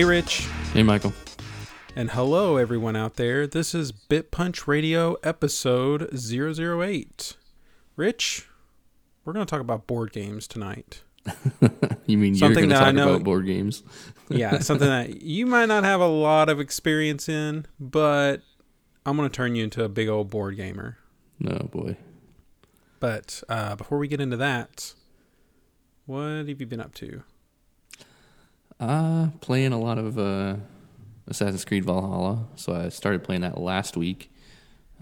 Hey, Rich. Hey, Michael. And hello, everyone out there. This is Bit Punch Radio episode 008. Rich, we're going to talk about board games tonight. you mean Something you're going that I to talk know- about board games? Yeah, something that you might not have a lot of experience in, but I'm going to turn you into a big old board gamer. No, boy. But uh, before we get into that, what have you been up to? Uh, playing a lot of uh, Assassin's Creed Valhalla. So I started playing that last week.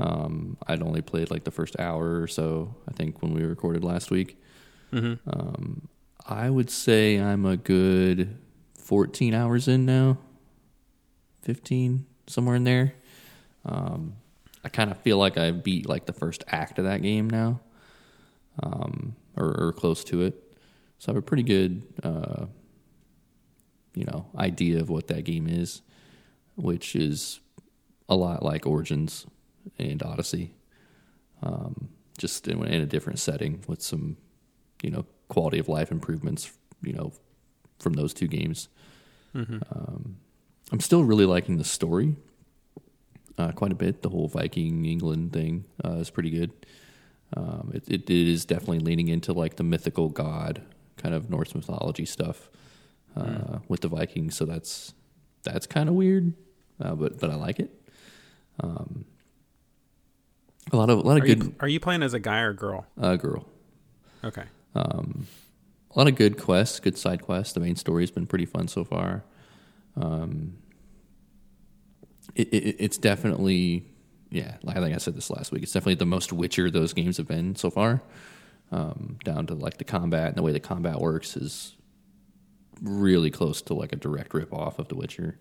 Um, I'd only played like the first hour or so, I think, when we recorded last week. Mm-hmm. Um, I would say I'm a good 14 hours in now, 15, somewhere in there. Um, I kind of feel like I beat like the first act of that game now, um, or, or close to it. So I have a pretty good, uh, you know, idea of what that game is, which is a lot like Origins and Odyssey, um, just in, in a different setting with some, you know, quality of life improvements, you know, from those two games. Mm-hmm. Um, I'm still really liking the story uh, quite a bit. The whole Viking England thing uh, is pretty good. Um, it, it, it is definitely leaning into like the mythical god kind of Norse mythology stuff uh, Mm. with the Vikings. So that's that's kind of weird, uh, but but I like it. Um, a lot of a lot of Are, good you, are you playing as a guy or girl? uh, girl. Okay. Um, a lot of good quests, good side quests. The main story has been pretty fun so far. Um, it, it, it's definitely, yeah, like I think I said this last week. It's definitely the most Witcher those games have been so far. Um, down to like the combat and the way the combat works is really close to like a direct rip off of The Witcher.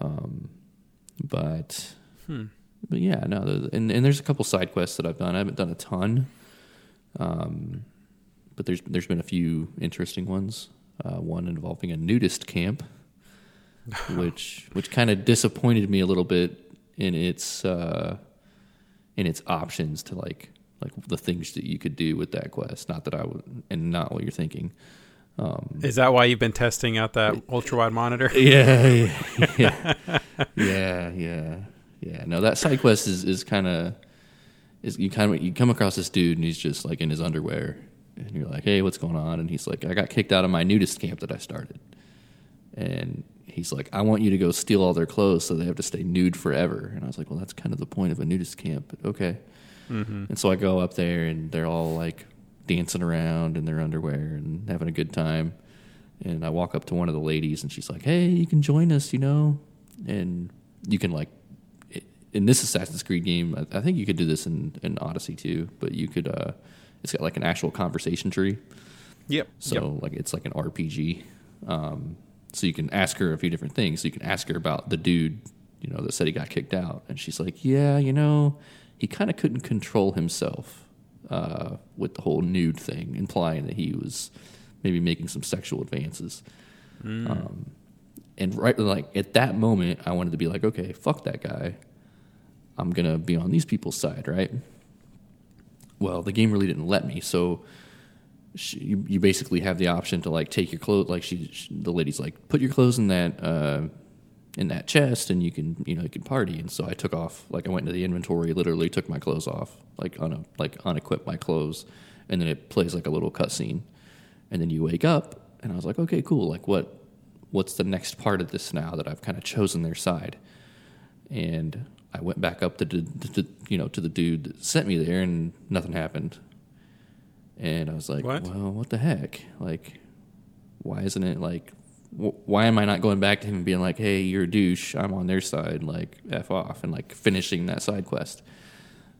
Um, but Hmm. but yeah, no, and and there's a couple side quests that I've done. I haven't done a ton, um, but there's there's been a few interesting ones. Uh, one involving a nudist camp, which which kind of disappointed me a little bit in its uh, in its options to like like the things that you could do with that quest. Not that I would, and not what you're thinking. Um, Is that why you've been testing out that ultra wide monitor? yeah, yeah, yeah, yeah, yeah. No, that side quest is is kind of is you kind of you come across this dude and he's just like in his underwear, and you're like, hey, what's going on? And he's like, I got kicked out of my nudist camp that I started, and he's like, I want you to go steal all their clothes so they have to stay nude forever. And I was like, well, that's kind of the point of a nudist camp, but okay. Mm-hmm. And so I go up there and they're all like dancing around in their underwear and having a good time. And I walk up to one of the ladies and she's like, "Hey, you can join us, you know." And you can like in this Assassin's Creed game, I, I think you could do this in, in Odyssey too, but you could uh it's got like an actual conversation tree. Yep. So yep. like it's like an RPG. Um, so you can ask her a few different things. So you can ask her about the dude, you know, that said he got kicked out, and she's like, "Yeah, you know, he kind of couldn't control himself uh, with the whole nude thing, implying that he was maybe making some sexual advances." Mm. Um, and right, like at that moment, I wanted to be like, "Okay, fuck that guy. I'm gonna be on these people's side, right?" Well, the game really didn't let me, so she, you, you basically have the option to like take your clothes like she, she the lady's like put your clothes in that uh, in that chest and you can you know you can party. And so I took off like I went into the inventory literally took my clothes off like on a like unequipped my clothes. And then it plays like a little cutscene. And then you wake up and I was like okay cool. Like what what's the next part of this now that I've kind of chosen their side? And I went back up to, the to, you know to the dude that sent me there and nothing happened. And I was like, What? well, what the heck? Like, why isn't it like, why am I not going back to him and being like, hey, you're a douche, I'm on their side, like, F off, and like finishing that side quest?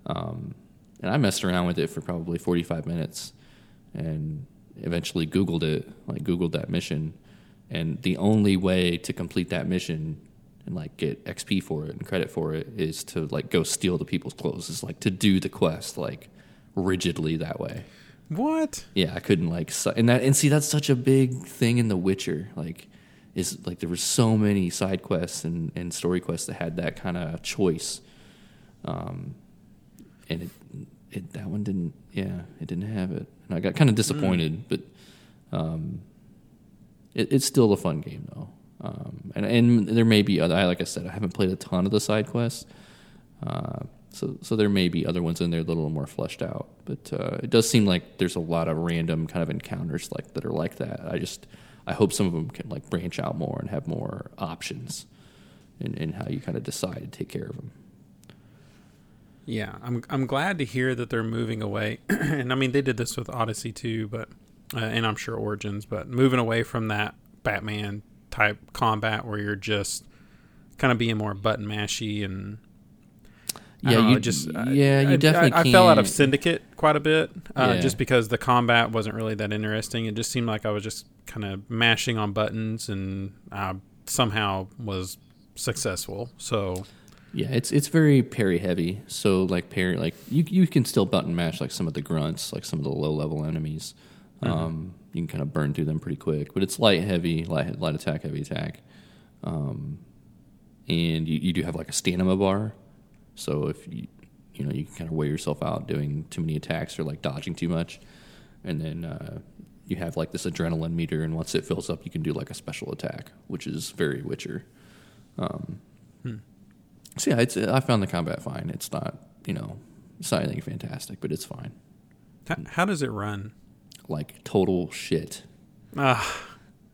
Um, and I messed around with it for probably 45 minutes and eventually Googled it, like, Googled that mission. And the only way to complete that mission and like get XP for it and credit for it is to like go steal the people's clothes, is like to do the quest like rigidly that way What? yeah, I couldn't like and that and see that's such a big thing in The Witcher. Like, is like there were so many side quests and, and story quests that had that kind of choice, um, and it, it that one didn't. Yeah, it didn't have it, and I got kind of disappointed. But um, it, it's still a fun game though. Um, and and there may be other. Like I said, I haven't played a ton of the side quests, uh, so so there may be other ones in there that are a little more fleshed out. But uh, it does seem like there's a lot of random kind of encounters like that are like that. I just I hope some of them can like branch out more and have more options in, in how you kind of decide to take care of them. Yeah, I'm I'm glad to hear that they're moving away. and I mean, they did this with Odyssey too, but uh, and I'm sure Origins, but moving away from that Batman type combat where you're just kind of being more button mashy and Yeah, you just yeah, you I, definitely. I, I fell out of Syndicate quite a bit, uh, Yeah. just because the combat wasn't really that interesting. It just seemed like I was just kind of mashing on buttons, and I somehow was successful. So Yeah, it's it's very parry heavy. So like parry, like you you can still button mash like some of the grunts, like some of the low level enemies. Um, you can kind of burn through them pretty quick, but it's light heavy, light light attack, heavy attack. Um, and you, you do have like a stamina bar, so if you you know you can kind of wear yourself out doing too many attacks or like dodging too much, and then uh, you have like this adrenaline meter, and once it fills up, you can do like a special attack, which is very Witcher. Um, so yeah, it's I found the combat fine. It's not you know it's not anything fantastic, but it's fine. how, how does it run? Like total shit. Ah,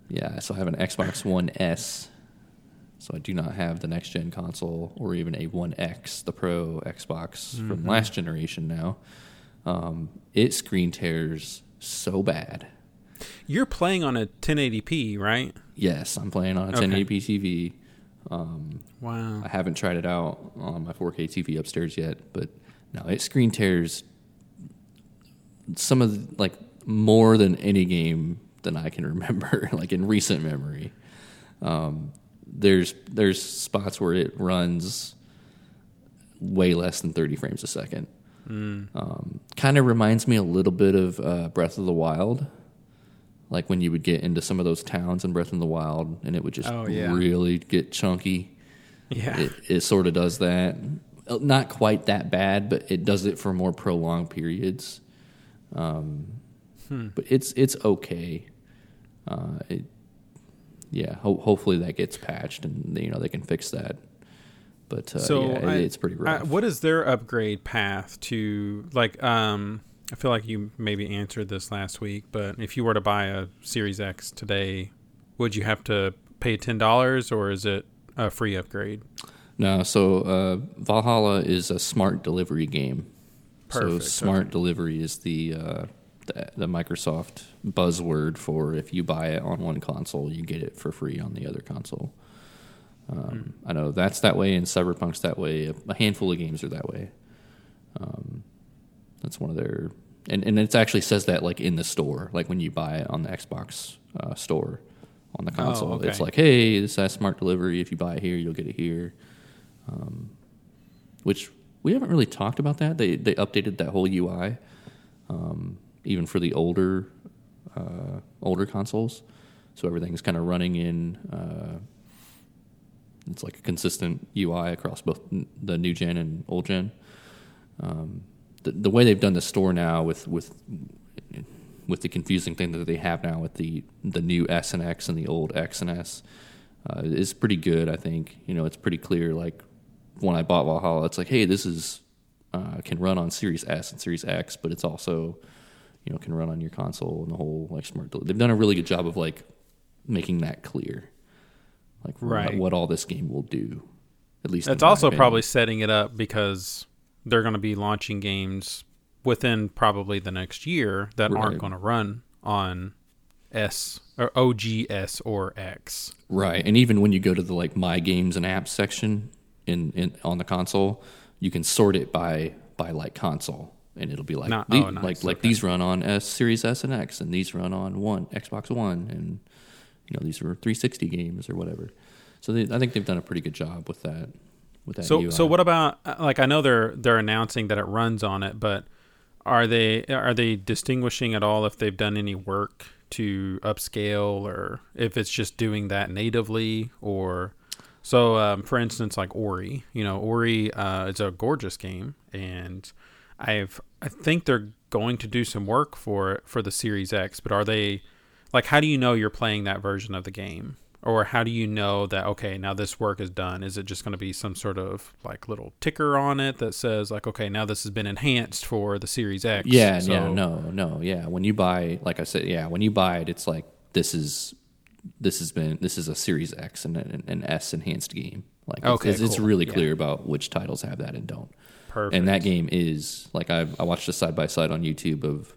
Yeah, so I have an Xbox One S. So I do not have the next gen console or even a One X, the Pro Xbox from last generation now. Um, it screen tears so bad. you're playing on a 1080p, right? Yes, I'm playing on a Okay. 1080p TV. Wow. I haven't tried it out on my 4K TV upstairs yet, but no, it screen tears some of the, like more than any game than I can remember, like in recent memory. Um, there's there's spots where it runs way less than 30 frames a second. Um, kind of reminds me a little bit of uh, Breath of the Wild, like when you would get into some of those towns in Breath of the Wild, and it would just Oh, yeah. really get chunky Yeah. it, it sort of does that. Uh, Not quite that bad, but it does it for more prolonged periods. Um, But it's it's okay. Uh, it, yeah, ho- hopefully that gets patched and you know they can fix that. But uh, so yeah, it- it's pretty I- rough. what is their upgrade path to like? Um, I feel like you maybe answered this last week, but if you were to buy a Series X today, would you have to pay ten dollars or is it a free upgrade? No, so uh, Valhalla is a smart delivery game. Perfect, So smart okay. delivery is the, uh, the the Microsoft buzzword for if you buy it on one console, you get it for free on the other console. Um, I know that's that way, and Cyberpunk's that way. A, handful of games are that way. Um, that's one of their, and and it actually says that like in the store, like when you buy it on the Xbox uh, store on the console, it's okay. like, hey, this has smart delivery. If you buy it here, you'll get it here. Um, which we haven't really talked about that. They they updated that whole UI, um, even for the older uh, older consoles. So everything's kind of running in. Uh, it's like a consistent UI across both the new gen and old gen. Um, the the way they've done the store now with with with the confusing thing that they have now with the the new S and X and the old X and S uh, is pretty good. I think you know it's pretty clear. Like when I bought Valhalla, it's like, hey, this is uh, can run on Series S and Series X, but it's also you know can run on your console and the whole like smart. Del- They've done a really good job of like making that clear, like Right. what, all this game will do. At least It's also opinion. probably setting it up because they're going to be launching games within probably the next year that Right. aren't going to run on S or OGS or X. Right, and even when you go to the like my games and apps section in, in on the console, you can sort it by by like console, and it'll be like the- oh, nice, like like okay. these run on S Series S and X, and these run on one Xbox One, and you know these are 360 games or whatever. So they, I think they've done a pretty good job with that. With that So UI. so what about uh, like I know they're they're announcing that it runs on it, but are they are they distinguishing at all if they've done any work to upscale or if it's just doing that natively or so um, for instance like Ori, you know Ori uh, is a gorgeous game and I've I think they're going to do some work for for the Series X, but are they like how do you know you're playing that version of the game? or how do you know that okay now this work is done is it just going to be some sort of like little ticker on it that says like okay now this has been enhanced for the series x Yeah, so, yeah, no, no, yeah. When you buy, like I said, yeah, when you buy it, it's like this is this has been this is a Series X and an, an S enhanced game. Like, it's- Okay, it's, it's cool. really Yeah. clear about which titles have that and don't. Perfect And that game is like I I watched a side by side on YouTube of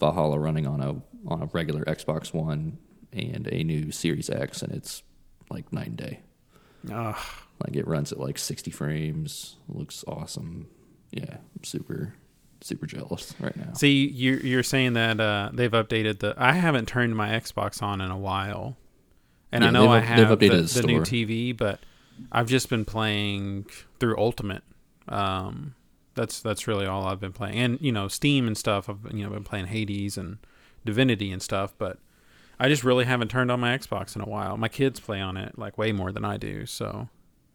Valhalla running on a on a regular Xbox One and a new Series X, and it's like night and day. Ugh. Like it runs at like 60 frames, looks awesome. Yeah, I'm super super jealous right now. see you're, you're saying that uh, they've updated the i haven't turned my xbox on in a while and i know i have the, the the new tv but i've just been playing through ultimate um, that's that's really all i've been playing and you know steam and stuff i've you know been playing hades and divinity and stuff but i just really haven't turned on my xbox in a while my kids play on it like way more than i do so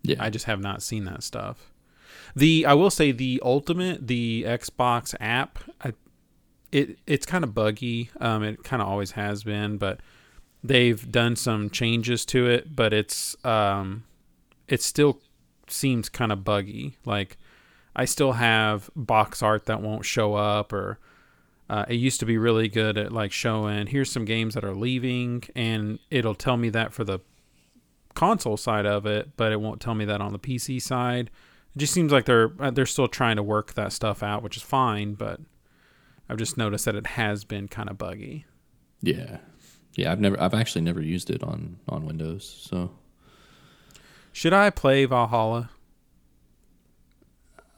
Yeah, I just have not seen that stuff. The I will say the ultimate the Xbox app, I, it it's kind of buggy. Um, it kind of always has been, but they've done some changes to it. But it's um, it still seems kind of buggy. Like I still have box art that won't show up, or uh, it used to be really good at like showing here's some games that are leaving, and it'll tell me that for the console side of it, but it won't tell me that on the PC side. It just seems like they're uh, they're still trying to work that stuff out, which is fine. But I've just noticed that it has been kind of buggy. Yeah, yeah. I've never, I've actually never used it on on Windows. So Should I play Valhalla?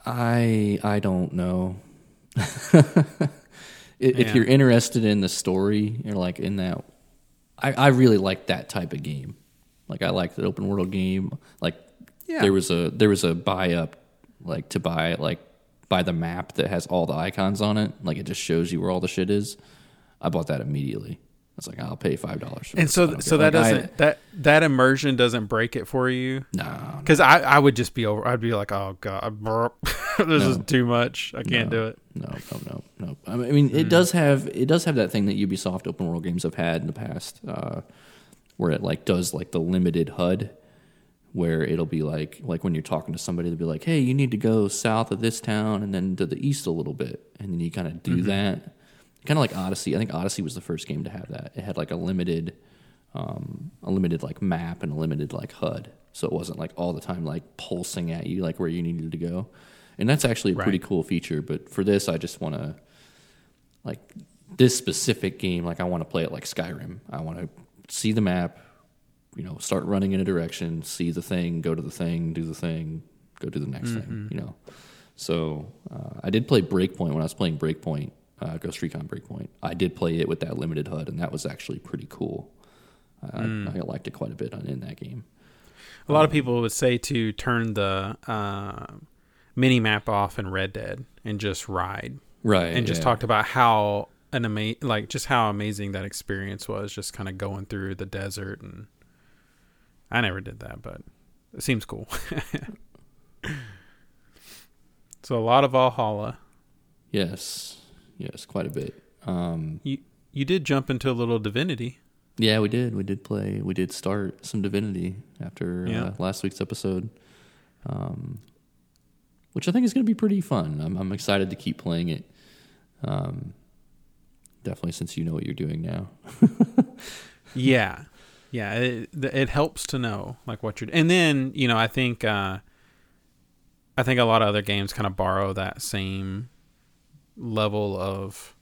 I, I don't know. If Yeah. you're interested in the story, you're like in that. I, I really like that type of game. Like I like the open world game. Like Yeah. there was a there was a buy up like to buy like buy the map that has all the icons on it. Like it just shows you where all the shit is. I bought that immediately. I was like, I'll pay five dollars. And so so that doesn't that that immersion doesn't break it for you. no, Because I, I would just be over. I'd be like, oh god, this is too much. I can't do it. No, no, no, no. I mean, it does have it does have that thing that Ubisoft open world games have had in the past, uh, where it like does like the limited HUD, where it'll be like like when you're talking to somebody, they'll be like, "Hey, you need to go south of this town and then to the east a little bit," and then you kind of do Mm-hmm. that. Kind of like Odyssey. I think Odyssey was the first game to have that. It had like a limited, um, a limited like map and a limited like HUD, so it wasn't like all the time like pulsing at you like where you needed to go. And that's actually a pretty cool feature. But for this, I just want to like this specific game. Like I want to play it like Skyrim. I want to see the map, you know, start running in a direction, see the thing, go to the thing, do the thing, go do the next thing. You know. So uh, I did play Breakpoint when I was playing Breakpoint, uh, Ghost Recon Breakpoint. I did play it with that limited HUD, and that was actually pretty cool. I, I liked it quite a bit on, in that game. A lot of people would say to turn the uh, mini map off in Red Dead and just ride, Right. and just yeah. talked about how an ama- like just how amazing that experience was, just kind of going through the desert. And I never did that, but it seems cool. so a lot of Valhalla. Yes. Yes, quite a bit. Um, You you did jump into a little Divinity. Yeah, we did. We did play. We did start some Divinity after Yeah. uh, last week's episode, um, which I think is going to be pretty fun. I'm, I'm excited to keep playing it. Um, definitely, since you know what you're doing now. yeah yeah it, it helps to know like what you're and then you know i think uh i think a lot of other games kind of borrow that same level of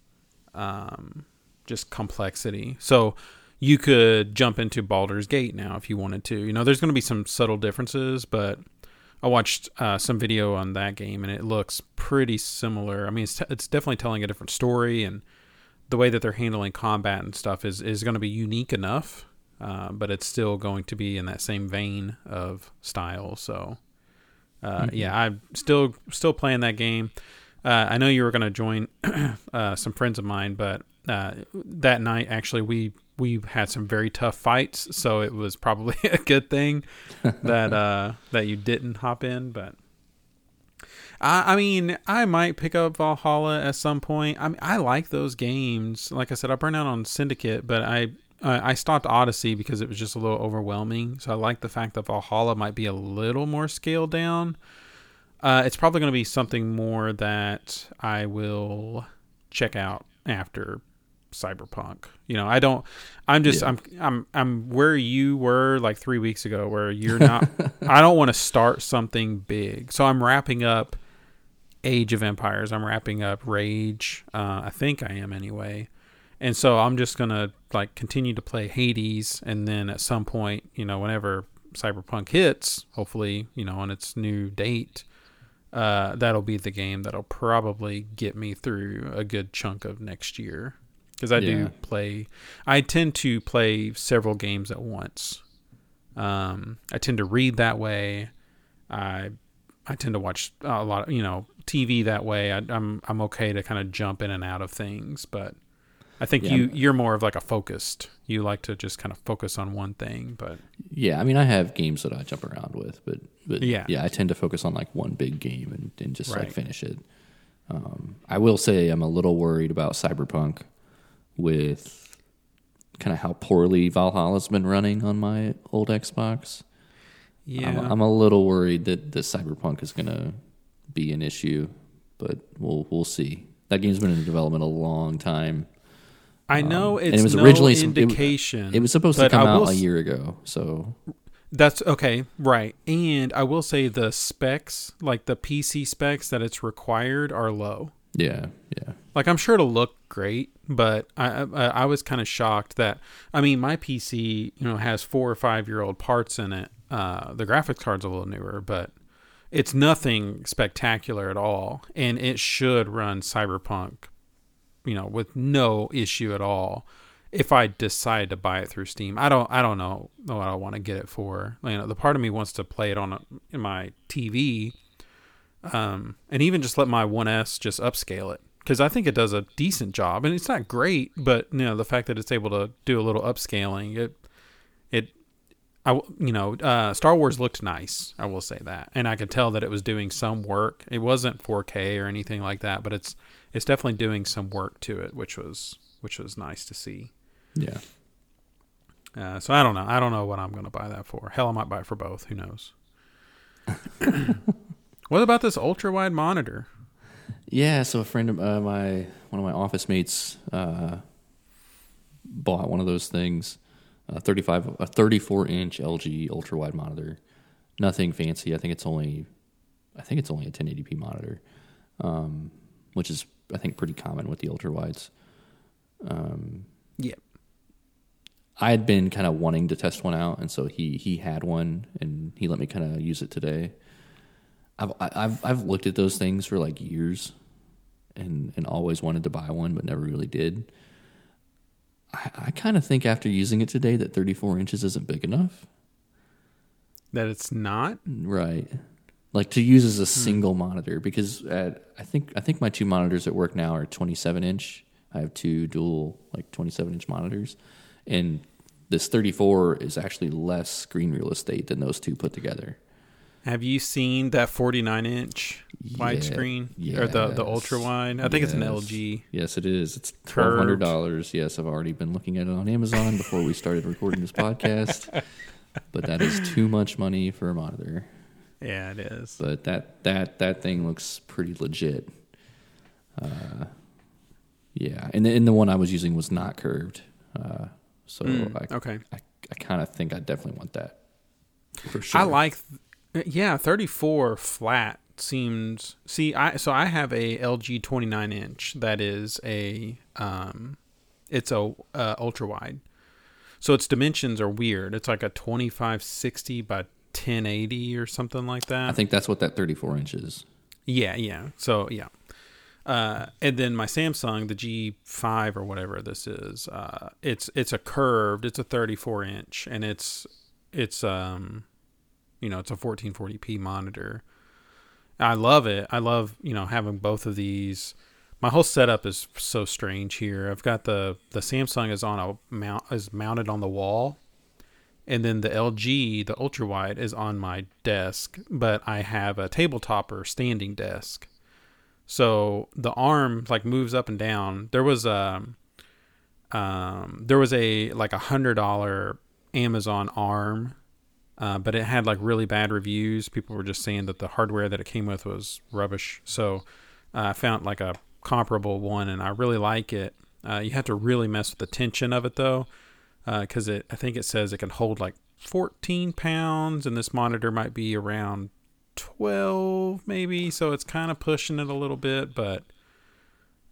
um just complexity so you could jump into Baldur's Gate now if you wanted to. You know, there's going to be some subtle differences, but I watched uh, some video on that game and it looks pretty similar. I mean, it's, t- it's definitely telling a different story, and the way that they're handling combat and stuff is is going to be unique enough, uh, but it's still going to be in that same vein of style. So, uh, yeah, I'm still still playing that game. Uh, I know you were going to join uh, some friends of mine, but uh, that night actually we we had some very tough fights, so it was probably a good thing that uh, that you didn't hop in. But I, I mean, I might pick up Valhalla at some point. I mean, I like those games. Like I said, I burned out on Syndicate, but I I stopped Odyssey because it was just a little overwhelming. So I like the fact that Valhalla might be a little more scaled down. Uh, it's probably going to be something more that I will check out after Cyberpunk. You know, I don't. I'm just. Yeah. I'm. I'm. I'm where you were like three weeks ago, where you're not. I don't want to start something big, so I'm wrapping up Age of Empires. I'm wrapping up Rage. Uh, I think I am anyway. And so I'm just gonna like continue to play Hades, and then at some point, you know, whenever Cyberpunk hits, hopefully, you know, on its new date, uh, that'll be the game that'll probably get me through a good chunk of next year. Because I Yeah. do play, I tend to play several games at once. Um, I tend to read that way. I I tend to watch a lot of you know TV that way. I, I'm I'm okay to kind of jump in and out of things, but I think Yeah. you you're more of like a focused. You like to just kind of focus on one thing, but Yeah, I mean, I have games that I jump around with, but but Yeah. yeah, I tend to focus on like one big game and, and just like finish it. Um, I will say I'm a little worried about Cyberpunk with kind of how poorly Valhalla's been running on my old Xbox. yeah, I'm, I'm a little worried that the Cyberpunk is going to be an issue, but we'll we'll see. That game's been in development a long time. I know um, and it's it was no originally some- it- indication. It was supposed to come out a year ago, so That's okay, right? And I will say the specs, like the PC specs that it's required, are low. yeah, yeah. Like I'm sure it'll look great, but I I, I was kind of shocked that I mean my PC you know has four or five year old parts in it. Uh, the graphics card's a little newer, but it's nothing spectacular at all, and it should run Cyberpunk, you know, with no issue at all. If I decide to buy it through Steam, I don't I don't know what I want to get it for. You know, the part of me wants to play it on a, in my TV, um, and even just let my 1S just upscale it because I think it does a decent job, and it's not great, but you know the fact that it's able to do a little upscaling, it it I, you know uh, Star Wars looked nice, I will say that, and I could tell that it was doing some work. It wasn't 4K or anything like that, but it's it's definitely doing some work to it, which was which was nice to see. Yeah. Uh, so I don't know. I don't know what I'm going to buy that for. Hell, I might buy it for both. Who knows? what about this ultra wide monitor? Yeah, so a friend of uh, my one of my office mates uh, bought one of those things, a 35 a 34 inch LG ultra wide monitor. Nothing fancy. I think it's only I think it's only a 1080p monitor. Um, which is I think pretty common with the ultra wides. Um, Yeah. I had been kind of wanting to test one out, and so he he had one, and he let me kind of use it today. I've I- I've I've looked at those things for like years, and and always wanted to buy one, but never really did. I, I kind of think after using it today that 34 inches isn't big enough, That it's not? right? Like to use as a hmm. single monitor because at, I think I think my two monitors at work now are 27 inch. I have two dual like 27 inch monitors, and this 34 is actually less screen real estate than those two put together. Have you seen that 49 inch widescreen or the the ultra wide? I think it's an LG. Yes, it is. It's twelve hundred dollars. Yes, I've already been looking at it on Amazon before we started recording this podcast. But that is too much money for a monitor. Yeah, it is. But that that that thing looks pretty legit. Uh, yeah, and the, and the one I was using was not curved. Uh, so Mm, I, okay. I I kind of think I definitely want that for sure. I like yeah, 34 flat seems See, I so I have a LG 29 inch that is a um it's a uh, ultra wide. So its dimensions are weird. It's like a 2560 by 1080 or something like that. I think that's what that thirty four inch is. Yeah, yeah. So yeah. Uh, and then my Samsung, the G5 or whatever this is, uh, it's it's a curved, it's a 34 inch, and it's it's um, you know, it's a 1440p monitor. I love it. I love you know having both of these. My whole setup is so strange here. I've got the the Samsung is on a mount is mounted on the wall, and then the LG, the ultra wide, is on my desk, but I have a tabletop or standing desk. So the arm like moves up and down. There was a um, there was a like a hundred dollar Amazon arm, uh, but it had like really bad reviews. People were just saying that the hardware that it came with was rubbish. So uh, I found like a comparable one, and I really like it. Uh, you have to really mess with the tension of it though, because it I think it says it can hold like 14 pounds, and this monitor might be around 12 maybe. So it's kind of pushing it a little bit, but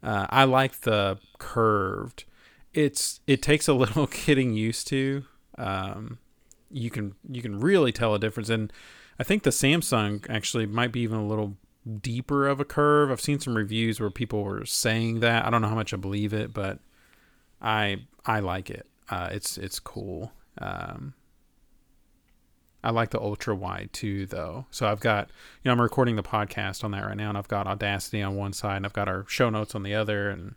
uh, I like the curved. It's it takes a little getting used to. Um, you can you can really tell a difference, and I think the Samsung actually might be even a little deeper of a curve. I've seen some reviews where people were saying that. I don't know how much I believe it, but I I like it. Uh, it's it's cool. Um, I like the ultra wide too, though. So I've got, you know, I'm recording the podcast on that right now, and I've got Audacity on one side, and I've got our show notes on the other, and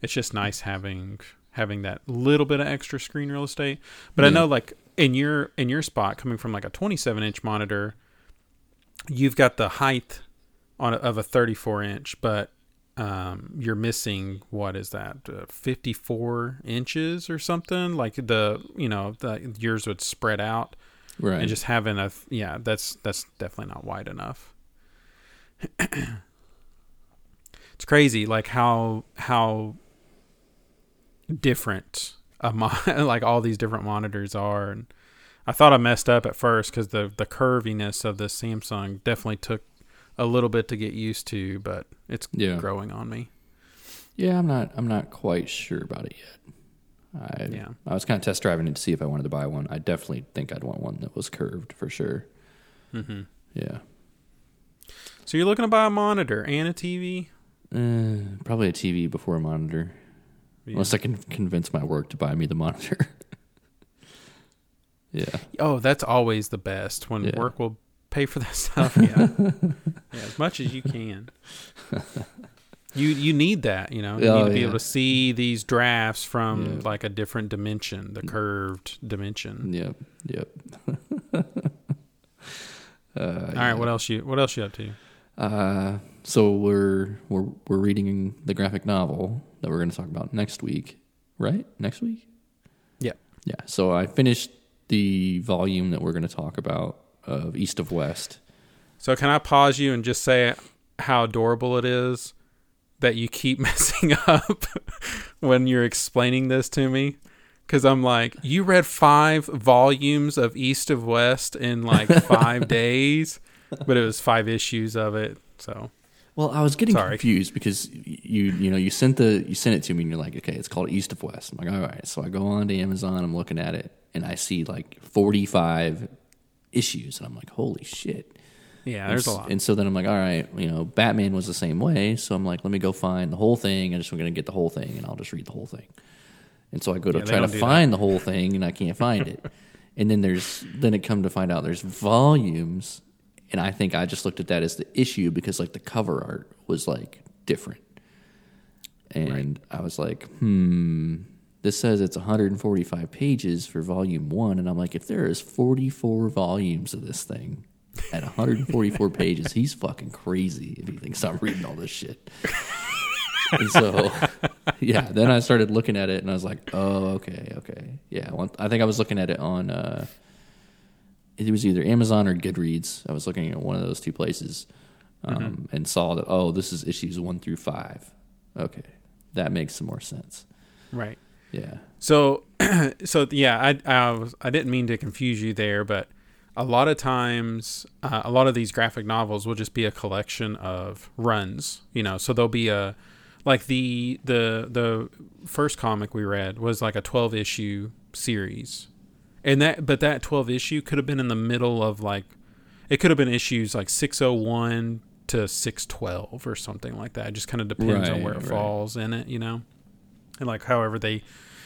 it's just nice having having that little bit of extra screen real estate. But yeah. I know, like in your in your spot, coming from like a 27 inch monitor, you've got the height on a, of a 34 inch, but um, you're missing what is that uh, 54 inches or something? Like the you know the yours would spread out right. and just having a yeah that's that's definitely not wide enough. It's crazy like how how different a mon- like all these different monitors are. And i thought i messed up at first because the the curviness of the samsung definitely took a little bit to get used to but it's yeah. growing on me yeah i'm not i'm not quite sure about it yet I yeah. I was kind of test driving it to see if I wanted to buy one. I definitely think I'd want one that was curved for sure. Mm-hmm. Yeah. So you're looking to buy a monitor and a TV? Uh, probably a TV before a monitor, yeah. unless I can convince my work to buy me the monitor. yeah. Oh, that's always the best when yeah. work will pay for that stuff. Yeah. yeah, as much as you can. You you need that, you know. You oh, need to be yeah. able to see these drafts from yeah. like a different dimension, the curved dimension. Yep. Yep. uh, All right, what else you what else you up to? Uh, so we're we're we're reading the graphic novel that we're going to talk about next week, right? Next week. Yeah. Yeah. So I finished the volume that we're going to talk about of East of West. So can I pause you and just say how adorable it is? that you keep messing up when you're explaining this to me because I'm like, you read five volumes of East of West in like five days, but it was five issues of it. So, well, I was getting Sorry. confused because you you know you sent the you sent it to me and you're like, okay, it's called East of West. I'm like, all right. So I go on to Amazon, I'm looking at it, and I see like 45 issues, and I'm like, holy shit. Yeah, there's and, a lot. And so then I'm like, all right, you know, Batman was the same way. So I'm like, let me go find the whole thing. I just going to get the whole thing, and I'll just read the whole thing. And so I go to yeah, try to find that. the whole thing, and I can't find it. and then there's then it come to find out there's volumes, and I think I just looked at that as the issue because like the cover art was like different, and right. I was like, hmm. This says it's 145 pages for volume one, and I'm like, if there is 44 volumes of this thing, at 144 pages. He's fucking crazy if he thinks I'm reading all this shit. and so, yeah, then I started looking at it and I was like, oh, okay, okay. Yeah, I think I was looking at it on, uh, it was either Amazon or Goodreads. I was looking at one of those two places um, mm-hmm. and saw that, oh, this is issues one through five. Okay, that makes some more sense. Right. Yeah. So, so yeah, I, I was I didn't mean to confuse you there, but a lot of times uh, a lot of these graphic novels will just be a collection of runs you know so there'll be a like the the the first comic we read was like a 12 issue series and that but that 12 issue could have been in the middle of like it could have been issues like 601 to 612 or something like that it just kind of depends right, on where it right. falls in it you know and like however they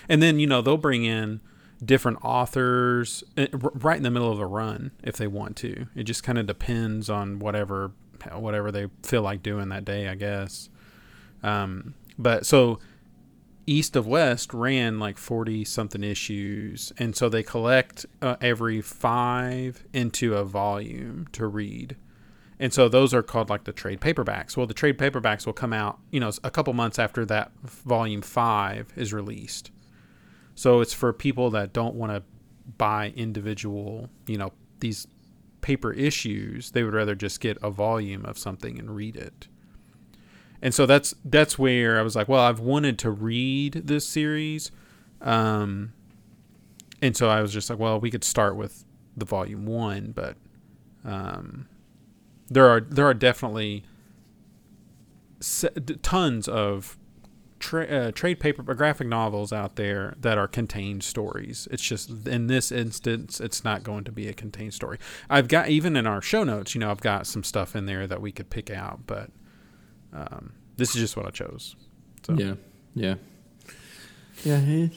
and then you know they'll bring in different authors eh, right in the middle of a run if they want to. It just kind of depends on whatever whatever they feel like doing that day, I guess. Um, but so East of West ran like 40 something issues and so they collect uh, every 5 into a volume to read. And so those are called like the trade paperbacks. Well, the trade paperbacks will come out, you know, a couple months after that volume 5 is released. So it's for people that don't want to buy individual, you know, these paper issues. They would rather just get a volume of something and read it. And so that's that's where I was like, well, I've wanted to read this series, um, and so I was just like, well, we could start with the volume one, but um, there are there are definitely tons of tra- uh, trade paper graphic novels out there that are contained stories. It's just in this instance, it's not going to be a contained story. I've got even in our show notes, you know, I've got some stuff in there that we could pick out, but um, this is just what I chose. So. Yeah, yeah, yeah.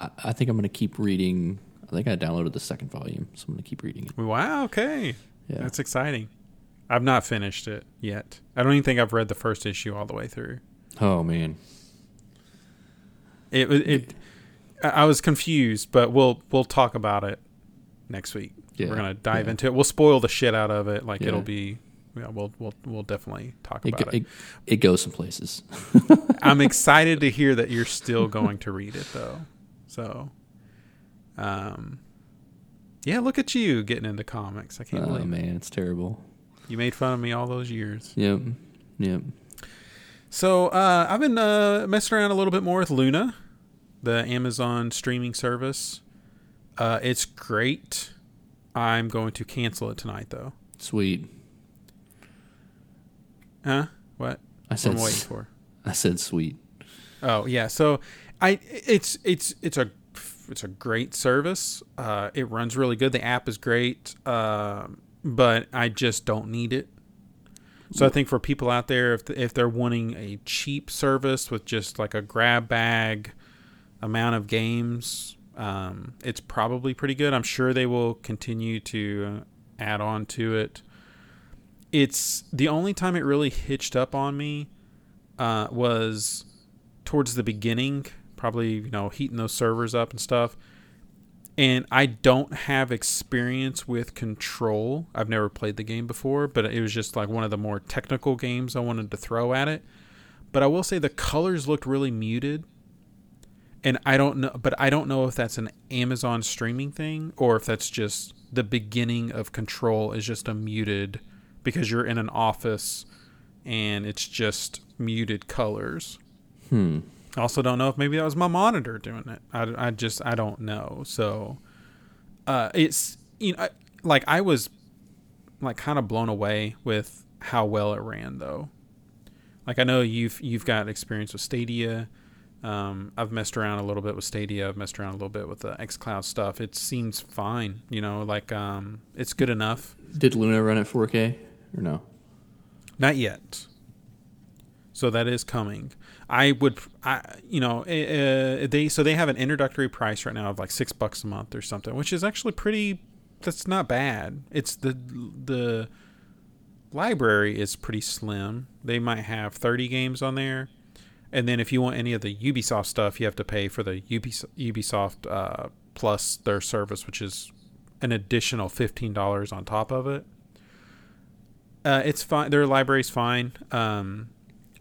I, I think I'm going to keep reading. I think I downloaded the second volume, so I'm going to keep reading it. Wow. Okay. Yeah. That's exciting. I've not finished it yet. I don't even think I've read the first issue all the way through. Oh man. It it I was confused, but we'll we'll talk about it next week. Yeah, We're gonna dive yeah. into it. We'll spoil the shit out of it. Like yeah. it'll be yeah, we'll we'll we'll definitely talk it, about it. It, it goes some places. I'm excited to hear that you're still going to read it though. So um yeah, look at you getting into comics. I can't oh, believe man, it's terrible. You made fun of me all those years. Yep. Yep. So uh, I've been uh, messing around a little bit more with Luna, the Amazon streaming service. Uh, it's great. I'm going to cancel it tonight, though. Sweet. Huh? What? I said. What am waiting for? I said sweet. Oh yeah. So I it's it's it's a it's a great service. Uh, it runs really good. The app is great, uh, but I just don't need it. So I think for people out there, if if they're wanting a cheap service with just like a grab bag amount of games, um, it's probably pretty good. I'm sure they will continue to add on to it. It's the only time it really hitched up on me uh, was towards the beginning, probably you know heating those servers up and stuff and I don't have experience with Control. I've never played the game before, but it was just like one of the more technical games I wanted to throw at it. But I will say the colors looked really muted. And I don't know but I don't know if that's an Amazon streaming thing or if that's just the beginning of Control is just a muted because you're in an office and it's just muted colors. Hmm. I also don't know if maybe that was my monitor doing it. I, I just I don't know. So uh, it's you know like I was like kind of blown away with how well it ran though. Like I know you've you've got experience with Stadia. Um, I've messed around a little bit with Stadia. I've messed around a little bit with the XCloud stuff. It seems fine. You know, like um, it's good enough. Did Luna run at 4K or no? Not yet. So that is coming. I would, I you know, uh, they so they have an introductory price right now of like six bucks a month or something, which is actually pretty. That's not bad. It's the the library is pretty slim. They might have thirty games on there, and then if you want any of the Ubisoft stuff, you have to pay for the Ubisoft uh, plus their service, which is an additional fifteen dollars on top of it. Uh, it's fine. Their library's fine. Um,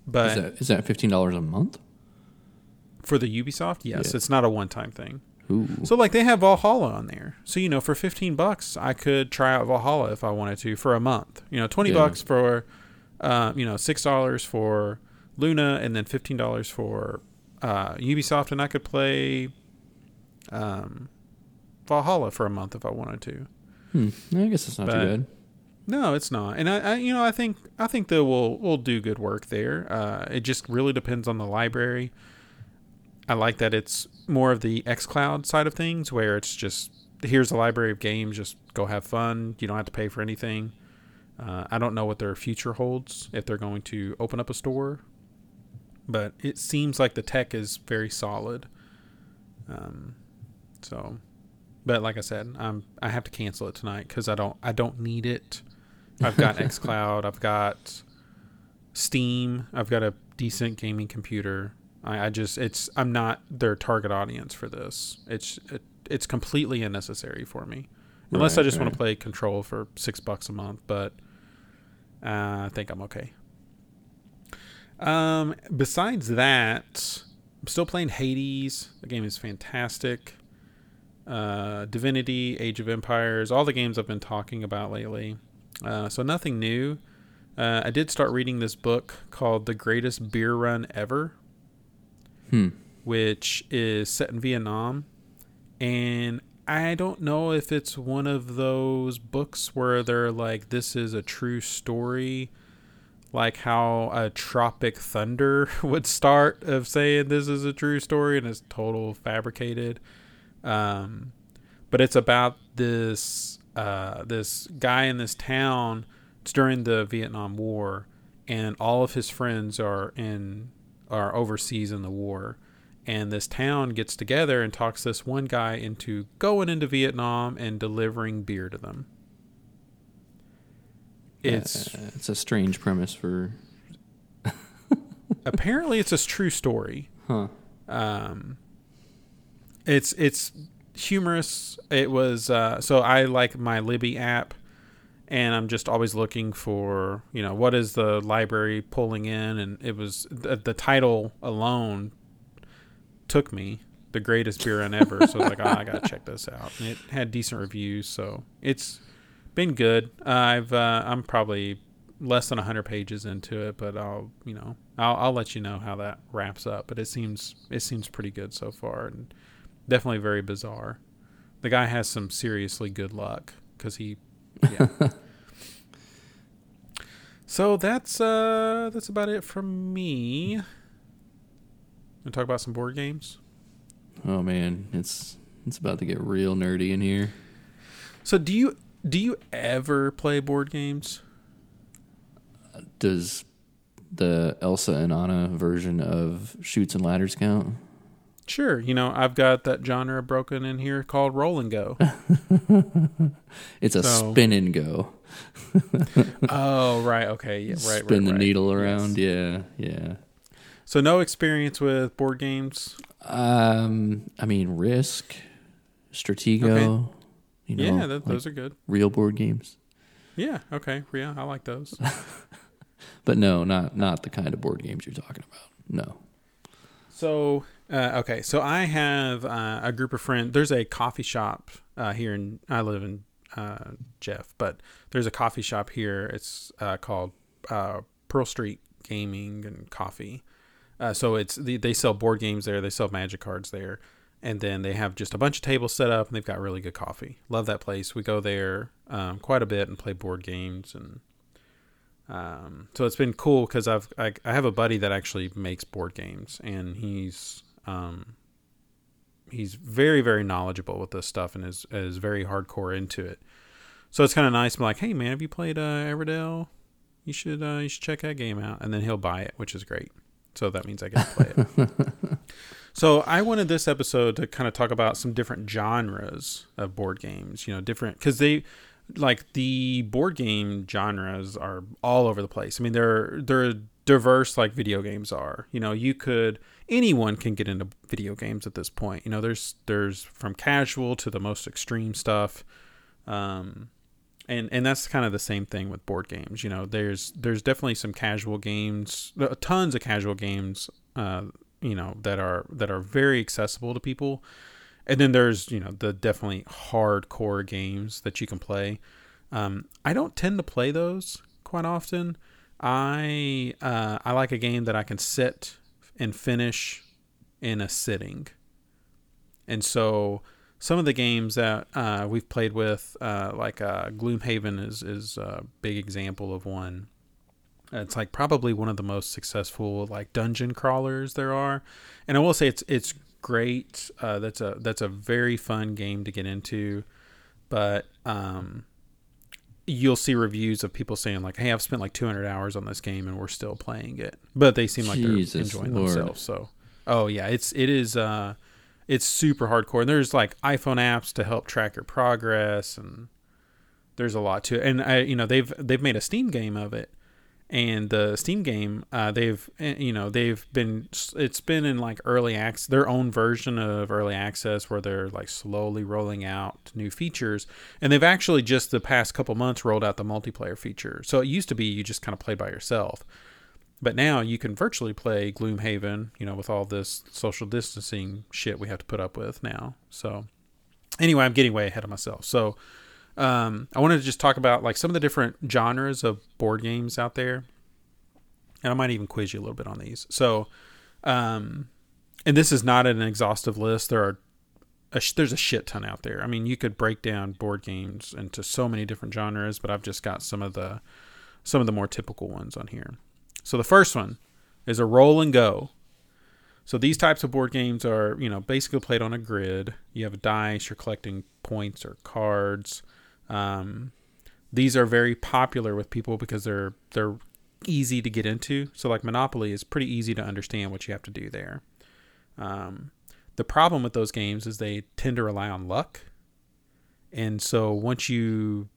but is that, is that fifteen dollars a month for the Ubisoft? Yes, yeah. it's not a one-time thing. Ooh. So like they have Valhalla on there. So you know, for fifteen bucks, I could try out Valhalla if I wanted to for a month. You know, twenty yeah. bucks for, uh, you know, six dollars for Luna, and then fifteen dollars for uh, Ubisoft, and I could play um, Valhalla for a month if I wanted to. Hmm. I guess it's not but, too bad. No, it's not, and I, I, you know, I think I think they will we'll do good work there. Uh, it just really depends on the library. I like that it's more of the XCloud side of things, where it's just here's a library of games, just go have fun. You don't have to pay for anything. Uh, I don't know what their future holds if they're going to open up a store, but it seems like the tech is very solid. Um, so, but like I said, I'm I have to cancel it tonight because I don't I don't need it. I've got XCloud. I've got Steam. I've got a decent gaming computer. I, I, just it's I'm not their target audience for this. It's it, it's completely unnecessary for me, unless right, I just right. want to play Control for six bucks a month. But uh, I think I'm okay. Um, besides that, I'm still playing Hades. The game is fantastic. Uh, Divinity, Age of Empires, all the games I've been talking about lately. Uh, so nothing new. Uh, I did start reading this book called The Greatest Beer Run Ever, Hmm. which is set in Vietnam. And I don't know if it's one of those books where they're like, this is a true story, like how a Tropic Thunder would start of saying this is a true story and it's total fabricated. Um, but it's about this uh, this guy in this town. It's during the Vietnam War, and all of his friends are in are overseas in the war. And this town gets together and talks this one guy into going into Vietnam and delivering beer to them. It's Uh, it's a strange premise for. apparently it's a true story. Huh. um it's it's humorous. It was uh so i like my libby app and i'm just always looking for you know what is the library pulling in? And it was the, the title alone took me the greatest beer run ever. So i was like oh, i gotta check this out. And it had decent reviews so it's been good. Uh, i've uh, i'm probably less than 100 pages into it but i'll you know I'll, I'll let you know how that wraps up. But it seems it seems pretty good so far. And definitely very bizarre. The guy has some seriously good luck because he yeah. So that's uh that's about it from me. And talk about some board games? Oh man, it's it's about to get real nerdy in here. so do you do you ever play board games? Does the Elsa and Anna version of Chutes and Ladders count? Sure, you know I've got that genre broken in here called roll and go. It's a So- spin and go. oh, right, okay, yeah, right, Spin right, the right. needle Yes. around. Yeah, yeah. So no experience with board games. Um, I mean, Risk, Stratego. You know, yeah, that, like those are good. real board games. Yeah, okay, yeah, I like those. But no, not not the kind of board games you're talking about. No. So uh, okay, so I have uh, a group of friends. There's a coffee shop uh, here in. I live in uh, Jeff, but there's a coffee shop here. It's uh, called uh, Pearl Street Gaming and Coffee. So it's they, they sell board games there. They sell magic cards there, and then they have just a bunch of tables set up, and they've got really good coffee. Love that place. We go there um, quite a bit and play board games and. Um, so it's been cool because I've I, I have a buddy that actually makes board games, and he's um, he's very very knowledgeable with this stuff and is is very hardcore into it. So it's kind of nice. I'm like, hey man, have you played uh, Everdell? You should uh, you should check that game out, and then he'll buy it, which is great. So that means I get to play it. so I wanted this episode to kind of talk about some different genres of board games. You know, different because they like the board game genres are all over the place. I mean, they're they're diverse like video games are. You know, you could anyone can get into video games at this point. You know, there's there's from casual to the most extreme stuff. Um and and that's kind of the same thing with board games. You know, there's there's definitely some casual games, uh, tons of casual games uh you know that are that are very accessible to people and then there's you know the definitely hardcore games that you can play um, i don't tend to play those quite often i uh, i like a game that i can sit and finish in a sitting. And so some of the games that uh, we've played with uh, like uh, gloomhaven is is a big example of one. It's like probably one of the most successful like dungeon crawlers there are. And i will say it's it's great. Uh, that's a that's a very fun game to get into. But um you'll see reviews of people saying like hey i've spent like 200 hours on this game and we're still playing it. But they seem like Jesus they're enjoying Lord. themselves so. Oh yeah it's it is uh it's super hardcore. And there's like iphone apps to help track your progress and there's a lot to it. And i you know they've they've made a steam game of it and the steam game uh, they've eh, you know they've been it's been in like early access their own version of early access where they're like slowly rolling out new features and they've actually just the past couple months rolled out the multiplayer feature so it used to be you just kind of play by yourself But now you can virtually play Gloomhaven, you know, with all this social distancing shit we have to put up with now. So anyway, I'm getting way ahead of myself. So um, I wanted to just talk about like some of the different genres of board games out there, and I might even quiz you a little bit on these. So, um, and this is not an exhaustive list. There are a, there's a shit ton out there. I mean, you could break down board games into so many different genres, but I've just got some of the some of the more typical ones on here. So the first one is a roll and go. So these types of board games are, you know, basically played on a grid. You have a dice, you're collecting points or cards. Um, these are very popular with people because they're they're easy to get into. So like Monopoly is pretty easy to understand what you have to do there. Um, the problem with those games is they tend to rely on luck. And so once you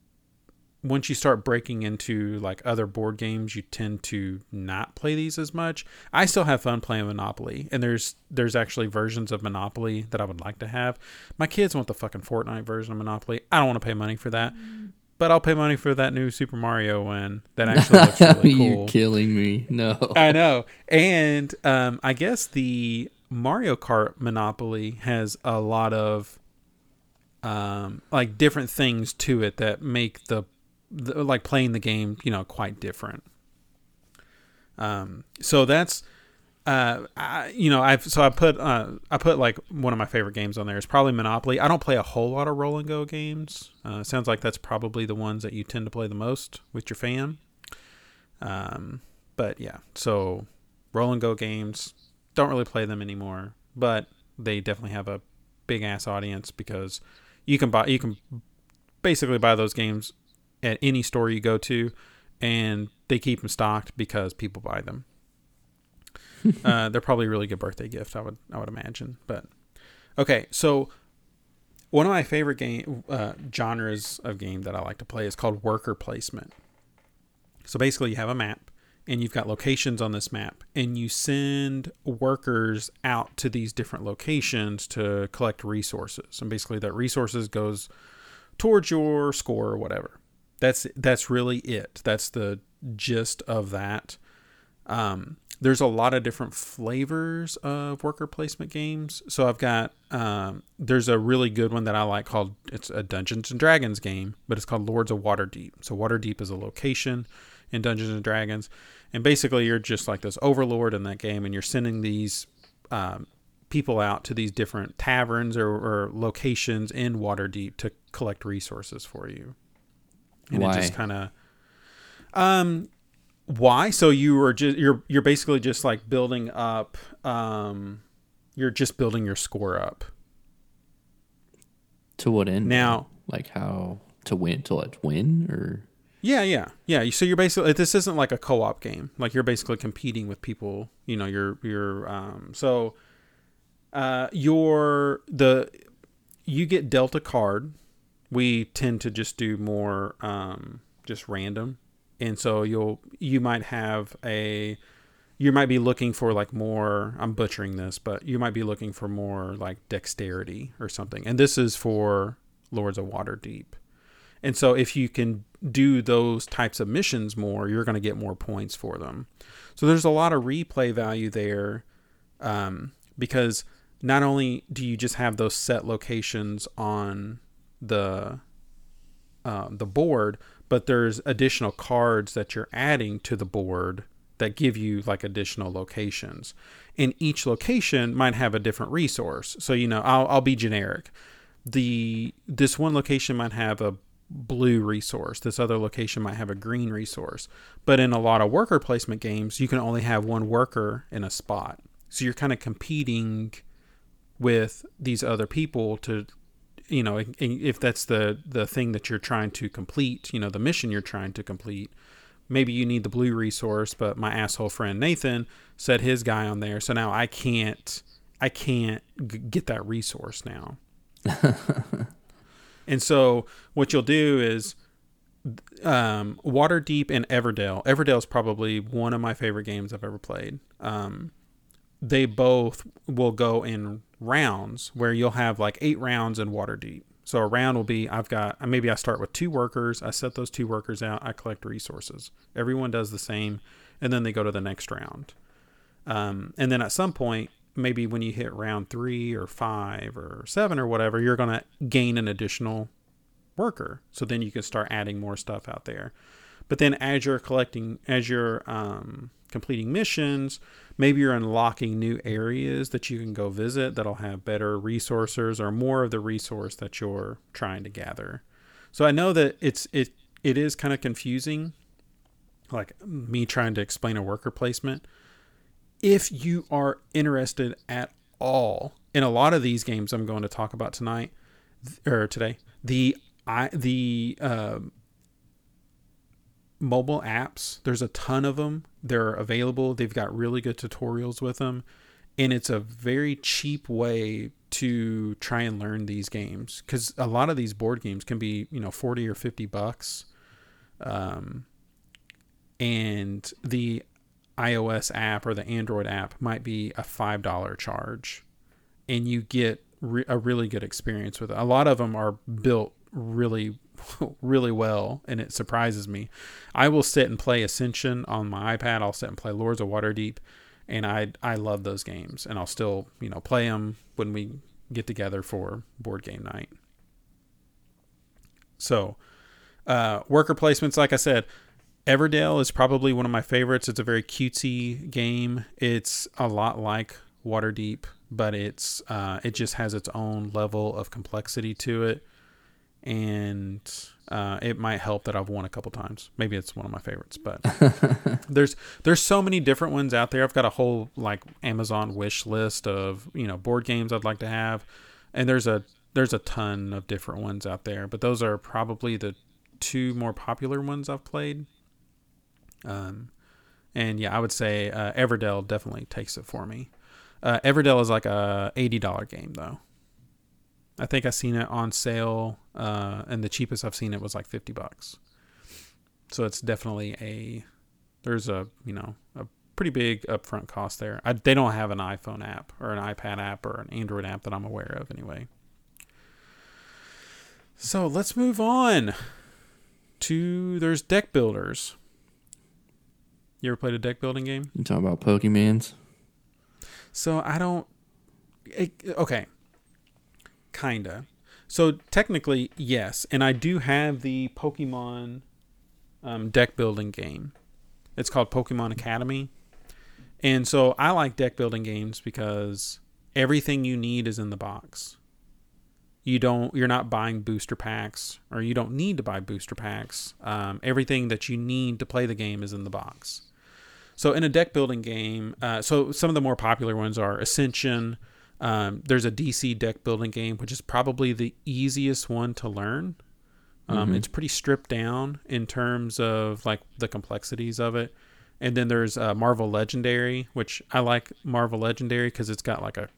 once you start breaking into like other board games, you tend to not play these as much. I still have fun playing Monopoly, and there's there's actually versions of Monopoly that I would like to have. My kids want the fucking Fortnite version of Monopoly. I don't want to pay money for that, but I'll pay money for that new Super Mario one that actually looks really cool. You're killing me. No, I know. And um, I guess the Mario Kart Monopoly has a lot of um, like different things to it that make the, the like playing the game, you know, quite different. Um, so that's uh, I, you know, I've so I put uh, I put like one of my favorite games on there is probably Monopoly. I don't play a whole lot of roll and go games. Uh, sounds like that's probably the ones that you tend to play the most with your fam. Um, but yeah, so roll and go games don't really play them anymore, but they definitely have a big ass audience because you can buy you can basically buy those games at any store you go to, and they keep them stocked because people buy them. uh, they're probably a really good birthday gift, I would I would imagine. But okay, so one of my favorite game uh, genres of game that I like to play is called worker placement. So basically, you have a map and you've got locations on this map, and you send workers out to these different locations to collect resources. And basically, that resources goes towards your score or whatever. That's that's really it. That's the gist of that. Um, there's a lot of different flavors of worker placement games. So I've got um, there's a really good one that I like called it's a Dungeons and Dragons game, but it's called Lords of Waterdeep. So Waterdeep is a location in Dungeons and Dragons, and basically you're just like this overlord in that game, and you're sending these um, people out to these different taverns or, or locations in Waterdeep to collect resources for you. And Why? it just kind of um why? So you were just you're you're basically just like building up um you're just building your score up. To what end? now like how to win to win or? Yeah yeah yeah. So you're basically this isn't like a co-op game. Like you're basically competing with people you know you're you're um so uh your the you get dealt a card we tend to just do more um just random. And so you'll you might have a you might be looking for like more i'm butchering this but you might be looking for more like dexterity or something. And this is for lords of waterdeep. And so if you can do those types of missions more you're going to get more points for them. So there's a lot of replay value there um, because not only do you just have those set locations on the uh, the board but there's additional cards that you're adding to the board that give you like additional locations. And each location might have a different resource. So, you know, I'll, I'll be generic. The this one location might have a blue resource. This other location might have a green resource. But in a lot of worker placement games, you can only have one worker in a spot. So you're kind of competing with these other people to you know if that's the the thing that you're trying to complete you know the mission you're trying to complete maybe you need the blue resource but my asshole friend nathan set his guy on there so now i can't i can't g- get that resource now and so what you'll do is um, Waterdeep and Everdell. Everdell is probably one of my favorite games I've ever played. Um, they both will go in rounds where you'll have like eight rounds in Waterdeep. So a round will be I've got maybe I start with two workers, I set those two workers out, I collect resources. Everyone does the same. and then they go to the next round. Um, and then at some point, maybe when you hit round three or five or seven or whatever, you're to gain an additional worker. So then you can start adding more stuff out there. But then as you're collecting, as you're um, completing missions, maybe you're unlocking new areas that you can go visit that'll have better resources or more of the resource that you're trying to gather. So I know that it's it it is kind of confusing, like me trying to explain a worker placement. If you are interested at all in a lot of these games I'm going to talk about tonight or today, the I the uh, mobile apps. There's a ton of them. They're available. They've got really good tutorials with them, and it's a very cheap way to try and learn these games because a lot of these board games can be you know 40 or 50 bucks um, and the ios app or the android app might be a five dollar charge and you get re- a really good experience with it a lot of them are built really really well and it surprises me. I will sit and play ascension on my ipad. I'll sit and play lords of waterdeep and i i love those games and i'll still you know play them when we get together for board game night. So uh, worker placements like i said everdell is probably one of my favorites. It's a very cutesy game. It's a lot like waterdeep but it's uh, it just has its own level of complexity to it and uh, it might help that I've won a couple times. Maybe it's one of my favorites, but there's there's so many different ones out there. I've got a whole like Amazon wish list of you know board games I'd like to have, and there's a there's a ton of different ones out there. But those are probably the two more popular ones I've played. Um, and yeah, I would say uh, Everdell definitely takes it for me. Uh, Everdell is like a eighty dollar game though. I think I seen it on sale, uh, and the cheapest I've seen it was like fifty bucks. So it's definitely a there's a you know a pretty big upfront cost there. I, they don't have an iPhone app or an iPad app or an Android app that I'm aware of anyway. So let's move on to there's deck builders. You ever played a deck building game? You talking about Pokemans? So I don't. It, okay, kinda. So technically, yes, and I do have the Pokemon um, deck building game. It's called Pokemon Academy, and so I like deck building games because everything you need is in the box. You don't. You're not buying booster packs, or you don't need to buy booster packs. Um, everything that you need to play the game is in the box. So in a deck building game, uh, so some of the more popular ones are Ascension. Um, there's a DC deck building game, which is probably the easiest one to learn. Um, Mhm. It's pretty stripped down in terms of like the complexities of it. And then there's uh, Marvel Legendary, which I like Marvel Legendary because it's got like a,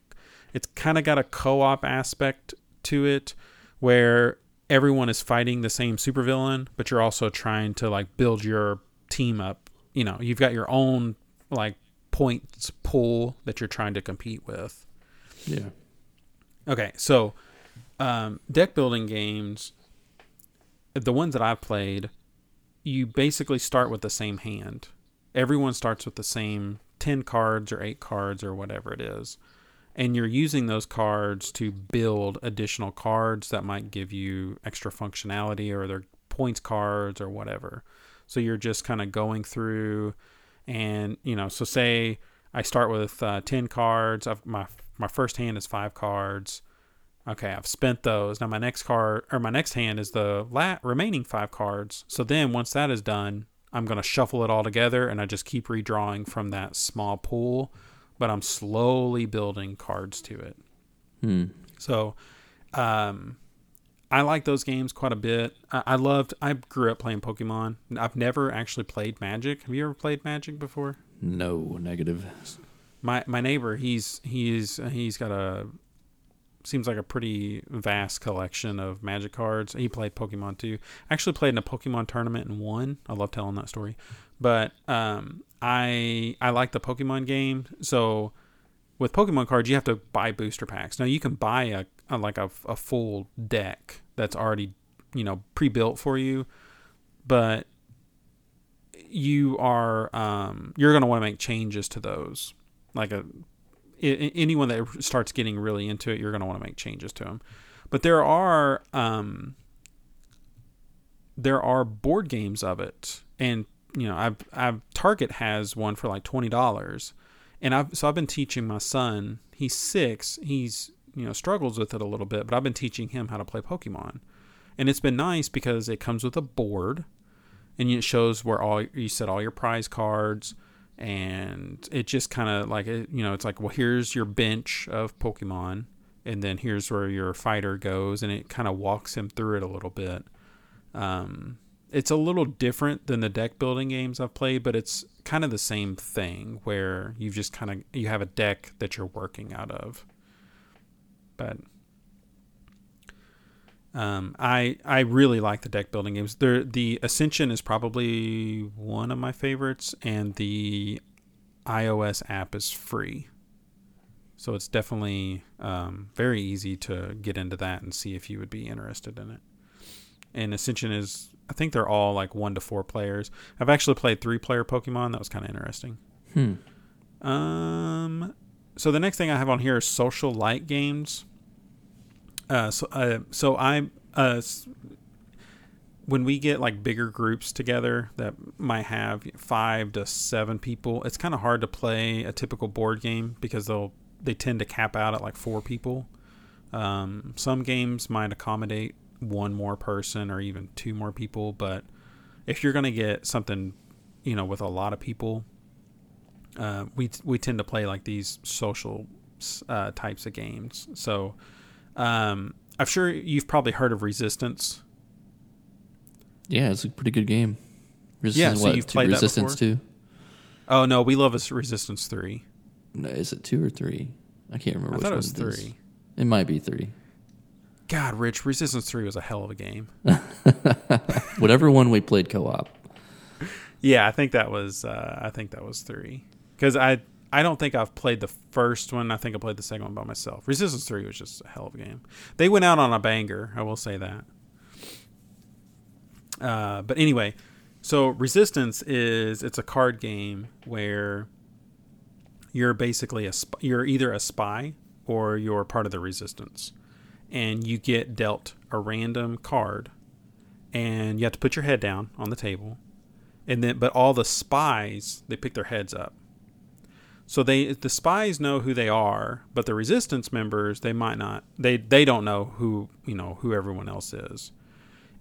it's kind of got a co-op aspect to it, where everyone is fighting the same supervillain, but you're also trying to like build your team up. You know, you've got your own like points pool that you're trying to compete with. Yeah. Okay, so um, deck building games, the ones that I've played, you basically start with the same hand. Everyone starts with the same 10 cards or 8 cards or whatever it is. And you're using those cards to build additional cards that might give you extra functionality or they're points cards or whatever. So you're just kind of going through and, you know, so say I start with uh, 10 cards. I've, my my first hand is five cards. Okay, I've spent those. Now my next card or my next hand is the la- remaining five cards. So then once that is done, I'm going to shuffle it all together and I just keep redrawing from that small pool, but I'm slowly building cards to it. Hmm. So, um, I like those games quite a bit. I, I loved. I grew up playing Pokemon. I've never actually played Magic. Have you ever played Magic before? No negative. My my neighbor he's he's he's got a seems like a pretty vast collection of magic cards. He played pokemon too. Actually played in a pokemon tournament and won. I love telling that story. But um i i like the pokemon game. So with pokemon cards you have to buy booster packs. Now you can buy a, a like a, a full deck that's already you know pre-built for you. But you are um, you're going to want to make changes to those. Like a anyone that starts getting really into it, you're going to want to make changes to them. But there are um, there are board games of it, and you know, I've I've Target has one for like twenty dollars, and I've so I've been teaching my son. He's six. He's you know struggles with it a little bit, but I've been teaching him how to play Pokemon, and it's been nice because it comes with a board, and it shows where all you set all your prize cards, and it just kind of like you know it's like well here's your bench of Pokemon, and then here's where your fighter goes, and it kind of walks him through it a little bit. Um, it's a little different than the deck building games I've played, but it's kind of the same thing where you've just kind of you have a deck that you're working out of. But um, I I really like the deck building games. The the Ascension is probably one of my favorites, and the iOS app is free, so it's definitely um, very easy to get into that and see if you would be interested in it. And Ascension is I think they're all like one to four players. I've actually played three player Pokemon. That was kind of interesting. Hmm. Um, so the next thing I have on here is social light games. Uh, so uh, so I'm uh, when we get like bigger groups together that might have five to seven people, it's kind of hard to play a typical board game because they'll they tend to cap out at like four people. Um, some games might accommodate one more person or even two more people, but if you're going to get something, you know, with a lot of people, uh, we we tend to play like these social uh, types of games. So um, I'm sure you've probably heard of Resistance. Yeah, it's a pretty good game. Resistance, so what, you've two- played that Resistance before? two. Oh no, we love us Resistance three. No, is it two or three? I can't remember. I which thought it was is. three. It might be three. God, Rich, Resistance three was a hell of a game. Whatever one we played co-op. Yeah, I think that was uh, I think that was three because I I don't think I've played the first one. I think I played the second one by myself. Resistance three was just a hell of a game. They went out on a banger. I will say that. Uh, but anyway, so Resistance is it's a card game where you're basically a sp- you're either a spy or you're part of the Resistance, and you get dealt a random card, and you have to put your head down on the table and then but all the spies they pick their heads up so they the spies know who they are but the resistance members they might not they they don't know who you know who everyone else is.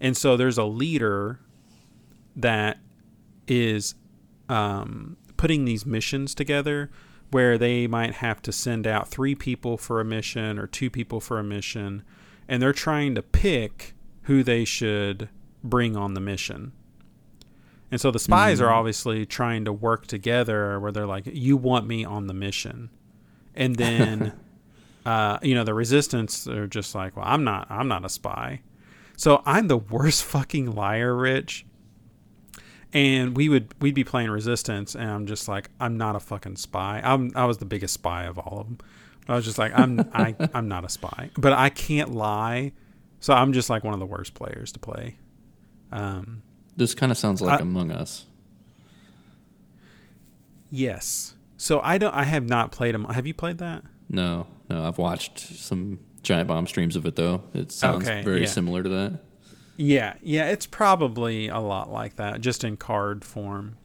And so there's a leader that is um, putting these missions together where they might have to send out three people for a mission or two people for a mission and they're trying to pick who they should bring on the mission and so the spies are obviously trying to work together where they're like, you want me on the mission. And then, uh, you know, the resistance are just like, well, I'm not, I'm not a spy. So I'm the worst fucking liar, Rich. And we would, we'd be playing resistance and I'm just like, I'm not a fucking spy. I'm, I was the biggest spy of all of them. I was just like, I'm, I, I'm not a spy, but I can't lie. So I'm just like one of the worst players to play. Um, This kind of sounds like Among Us. Yes. So I don't. I have not played them. Have you played that? No, no, I've watched some Giant Bomb streams of it though. It sounds Okay, very yeah. similar to that. Yeah, yeah. It's probably a lot like that, just in card form.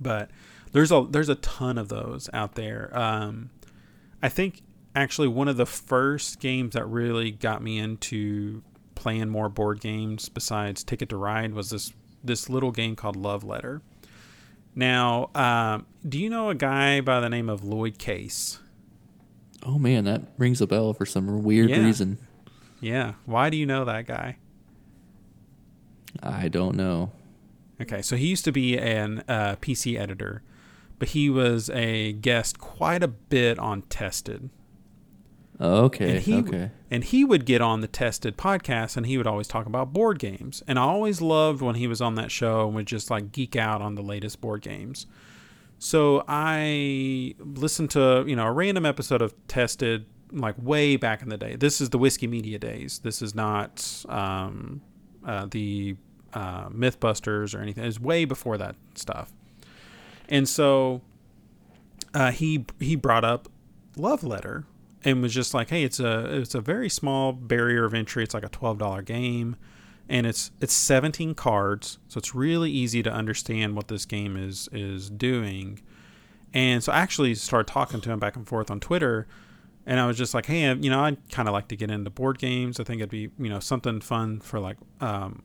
But there's a there's a ton of those out there. Um, I think actually one of the first games that really got me into playing more board games besides Ticket to Ride was this this little game called Love Letter. Now, um, do you know a guy by the name of Loyd Case? Oh man, that rings a bell for some weird Yeah. reason. Yeah. Why do you know that guy? I don't know. Okay, so he used to be an uh, PC editor, but he was a guest quite a bit on Tested. Okay, And he okay. and he would get on the Tested podcast, and he would always talk about board games. And I always loved when he was on that show and would just like geek out on the latest board games. So I listened to you know a random episode of Tested like way back in the day. This is the Whiskey Media days. This is not um, uh, the uh, MythBusters or anything. It's way before that stuff. And so uh, he he brought up Love Letter and was just like, "Hey, it's a it's a very small barrier of entry. It's like a twelve dollar game, and it's it's seventeen cards, so it's really easy to understand what this game is is doing." And so I actually started talking to him back and forth on Twitter, and I was just like, "Hey, you know, I'd kind of like to get into board games. I think it'd be you know something fun for like." Um,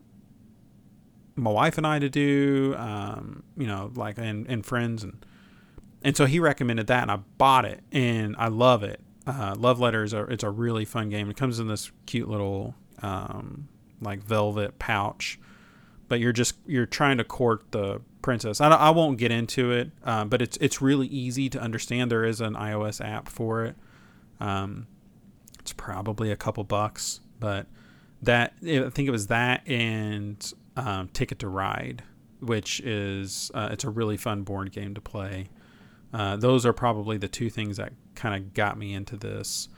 my wife and I to do, um, you know, like and, and friends and and so he recommended that and I bought it and I love it uh, Love Letters are it's a really fun game. It comes in this cute little um, like velvet pouch, but you're just you're trying to court the princess. I, I won't get into it, uh, but it's it's really easy to understand. There is an iOS app for it. Um, it's probably a couple bucks, but that I think it was that and um, Ticket to Ride, which is uh, it's a really fun board game to play. Uh, those are probably the two things that kind of got me into this.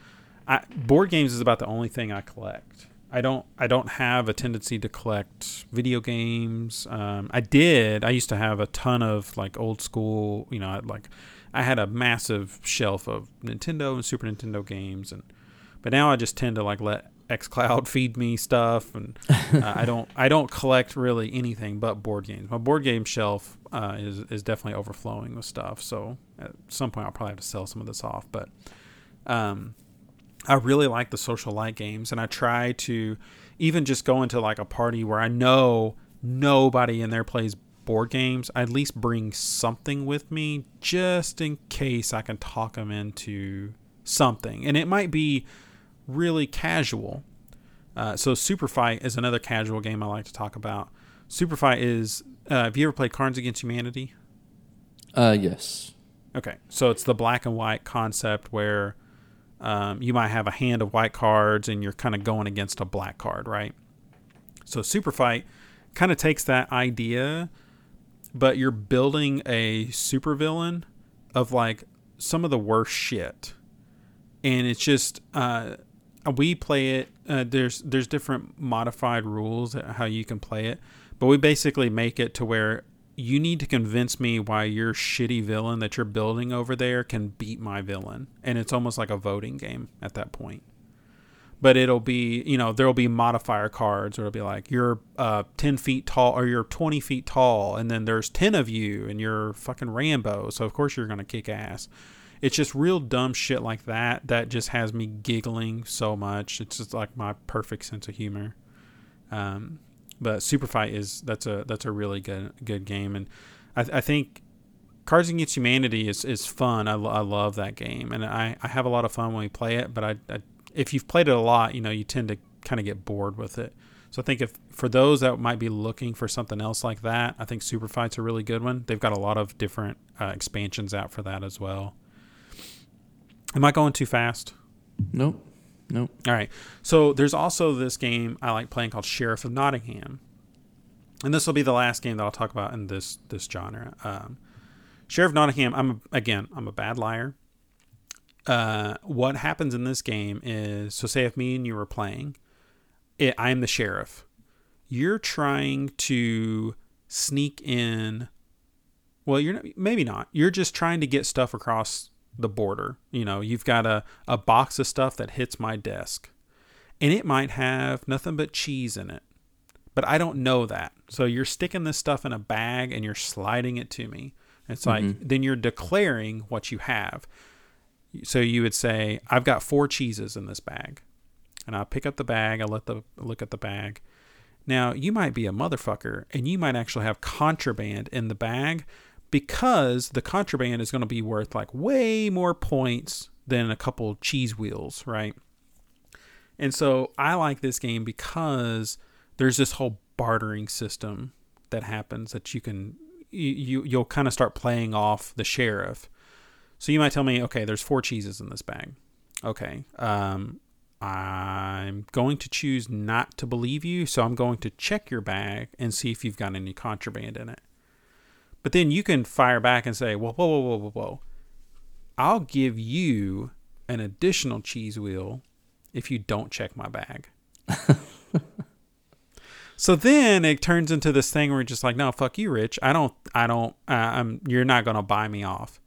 I, board games is about the only thing I collect. I don't I don't have a tendency to collect video games. Um, I did. I used to have a ton of like old school. You know, like I had a massive shelf of Nintendo and Super Nintendo games, and but now I just tend to like let xCloud feed me stuff, and uh, I don't I don't collect really anything but board games. My board game shelf uh, is is definitely overflowing with stuff. So at some point I'll probably have to sell some of this off, but um, I really like the social light games, and I try to even just go into like a party where I know nobody in there plays board games. I at least bring something with me just in case I can talk them into something, and it might be really casual. Uh, so Super Fight is another casual game I like to talk about. Super Fight is. Uh, have you ever played Cards Against Humanity? Uh, yes. Okay, so it's the black and white concept where um, you might have a hand of white cards and you're kind of going against a black card, right? So Super Fight kind of takes that idea, but you're building a supervillain of like some of the worst shit, and it's just uh, we play it. Uh, there's there's different modified rules how you can play it, but we basically make it to where you need to convince me why your shitty villain that you're building over there can beat my villain, and it's almost like a voting game at that point. But it'll be, you know, there'll be modifier cards, or it'll be like you're uh, ten feet tall, or you're twenty feet tall, and then there's ten of you, and you're fucking Rambo, so of course you're gonna kick ass it's just real dumb shit like that that just has me giggling so much. It's just like my perfect sense of humor. Um, but Super Fight is that's a that's a really good good game, and I, I think Cards Against Humanity is is fun. I, I love that game, and I, I have a lot of fun when we play it. But I, I if you've played it a lot, you know you tend to kind of get bored with it. So I think if for those that might be looking for something else like that, I think Super Fight's a really good one. They've got a lot of different uh, expansions out for that as well. Am I going too fast? Nope. Nope. All right. So there's also this game I like playing called Sheriff of Nottingham, and this will be the last game that I'll talk about in this this genre. Um, Sheriff Nottingham. I'm a, again. I'm a bad liar. Uh, what happens in this game is so say if me and you were playing, it, I'm the sheriff. You're trying to sneak in. Well, you're not, maybe not. You're just trying to get stuff across the border. You know, you've got a, a box of stuff that hits my desk, and it might have nothing but cheese in it. But I don't know that. So you're sticking this stuff in a bag and you're sliding it to me. It's like, mm-hmm. then you're declaring what you have. So you would say, I've got four cheeses in this bag. And I pick up the bag, I let the look at the bag. Now, you might be a motherfucker and you might actually have contraband in the bag because the contraband is going to be worth like way more points than a couple cheese wheels, right? And so I like this game because there's this whole bartering system that happens that you can you, you will kind of start playing off the sheriff. So you might tell me, okay, there's four cheeses in this bag. Okay, um, I'm going to choose not to believe you, so I'm going to check your bag and see if you've got any contraband in it. But then you can fire back and say, well, whoa, whoa, whoa, whoa, whoa. I'll give you an additional cheese wheel if you don't check my bag. So then it turns into this thing where you're just like, no, fuck you, Rich. I don't, I don't, uh, I'm, you're not going to buy me off.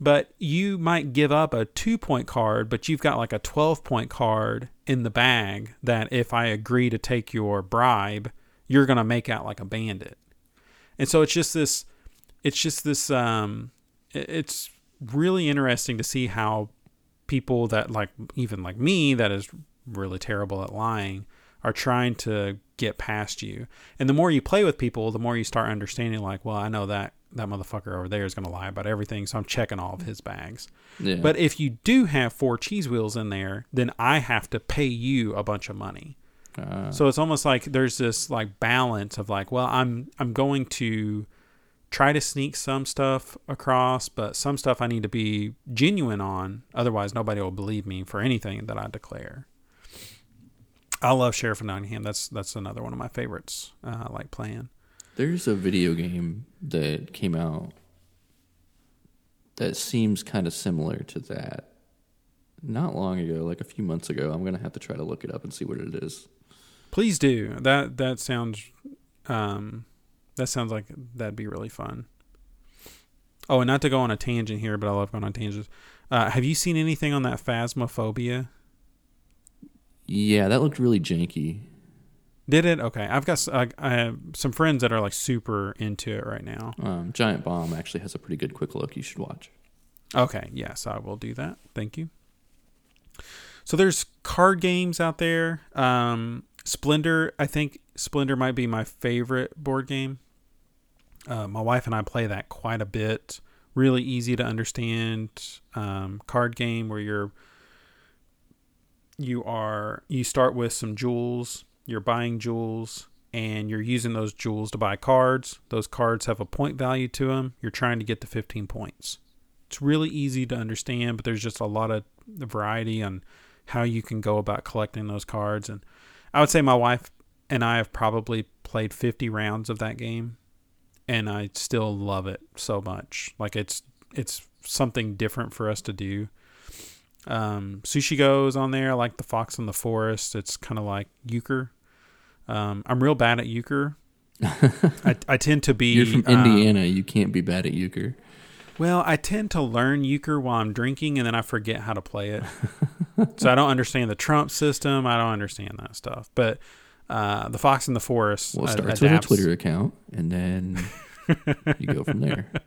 But you might give up a two point card, but you've got like a 12 point card in the bag that if I agree to take your bribe, you're going to make out like a bandit. And so it's just this, it's just this, um, it's really interesting to see how people that like, even like me, that is really terrible at lying, are trying to get past you. And the more you play with people, the more you start understanding like, well, I know that that motherfucker over there is going to lie about everything, so I'm checking all of his bags. Yeah. But if you do have four cheese wheels in there, then I have to pay you a bunch of money. Uh, So it's almost like there's this like balance of like, well, I'm I'm going to try to sneak some stuff across, but some stuff I need to be genuine on. Otherwise, nobody will believe me for anything that I declare. I love Sheriff of Nottingham. That's that's another one of my favorites. Uh, I like playing. There's a video game that came out that seems kind of similar to that. Not long ago, like a few months ago. I'm gonna have to try to look it up and see what it is. Please do. That that sounds um that sounds like that'd be really fun. Oh, and not to go on a tangent here, but I love going on tangents. Uh, have you seen anything on that Phasmophobia? Yeah, that looked really janky. Did it? Okay, I've got I have some friends that are like super into it right now. Um, Giant Bomb actually has a pretty good quick look. You should watch. Okay, yes, I will do that. Thank you. So there's card games out there. Um, Splendor, I think Splendor might be my favorite board game. Uh, my wife and I play that quite a bit. Really easy to understand um, card game where you're you are you start with some jewels. You're buying jewels and you're using those jewels to buy cards. Those cards have a point value to them. You're trying to get to 15 points. It's really easy to understand, but there's just a lot of variety on how you can go about collecting those cards. And I would say my wife and I have probably played 50 rounds of that game, and I still love it so much. Like it's it's something different for us to do. Um, Sushi Goes on there, like the Fox in the Forest. It's kind of like euchre. Um, I'm real bad at euchre. I, I tend to be. You're from um, Indiana. you can't be bad at euchre. Well, I tend to learn euchre while I'm drinking, and then I forget how to play it. so I don't understand the Trump system. I don't understand that stuff. But uh, the Fox in the Forest Well, it starts with a Twitter account, and then you go from there.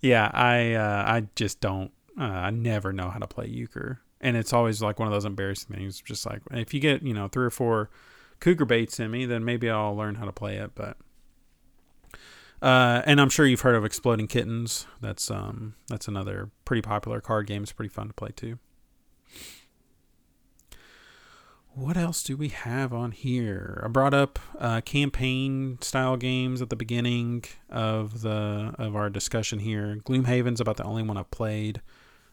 Yeah, I uh, I just don't. Uh, I never know how to play euchre, and it's always like one of those embarrassing things. Just like if you get you know three or four cougar baits in me, then maybe I'll learn how to play it. But uh, and I'm sure you've heard of Exploding Kittens. That's um that's another pretty popular card game. It's pretty fun to play too. What else do we have on here? I brought up uh, campaign style games at the beginning of the of our discussion here. Gloomhaven's about the only one I've played.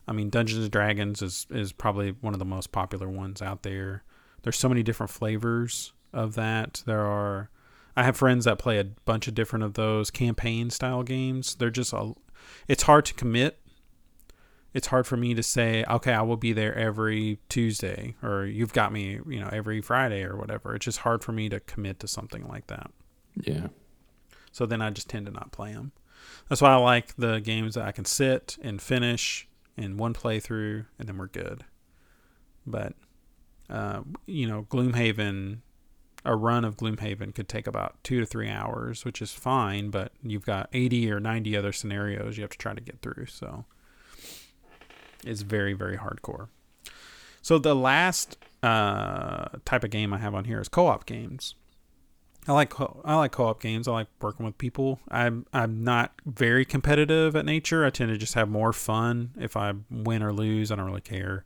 I mean, Dungeons and Dragons is is probably one of the most popular ones out there. There's so many different flavors of that. There are I have friends that play a bunch of different of those campaign style games. They're just a it's hard to commit it's hard for me to say, okay, I will be there every Tuesday or you've got me, you know, every Friday or whatever. It's just hard for me to commit to something like that. Yeah. So then I just tend to not play them. That's why I like the games that I can sit and finish in one playthrough and then we're good. But, uh, you know, Gloomhaven, a run of Gloomhaven could take about two to three hours, which is fine, but you've got 80 or 90 other scenarios you have to try to get through. So it's very, very hardcore. So the last uh, type of game I have on here is co-op games. I like co- I like co-op games. I like working with people. I'm I'm not very competitive at nature. I tend to just have more fun. If I win or lose, I don't really care.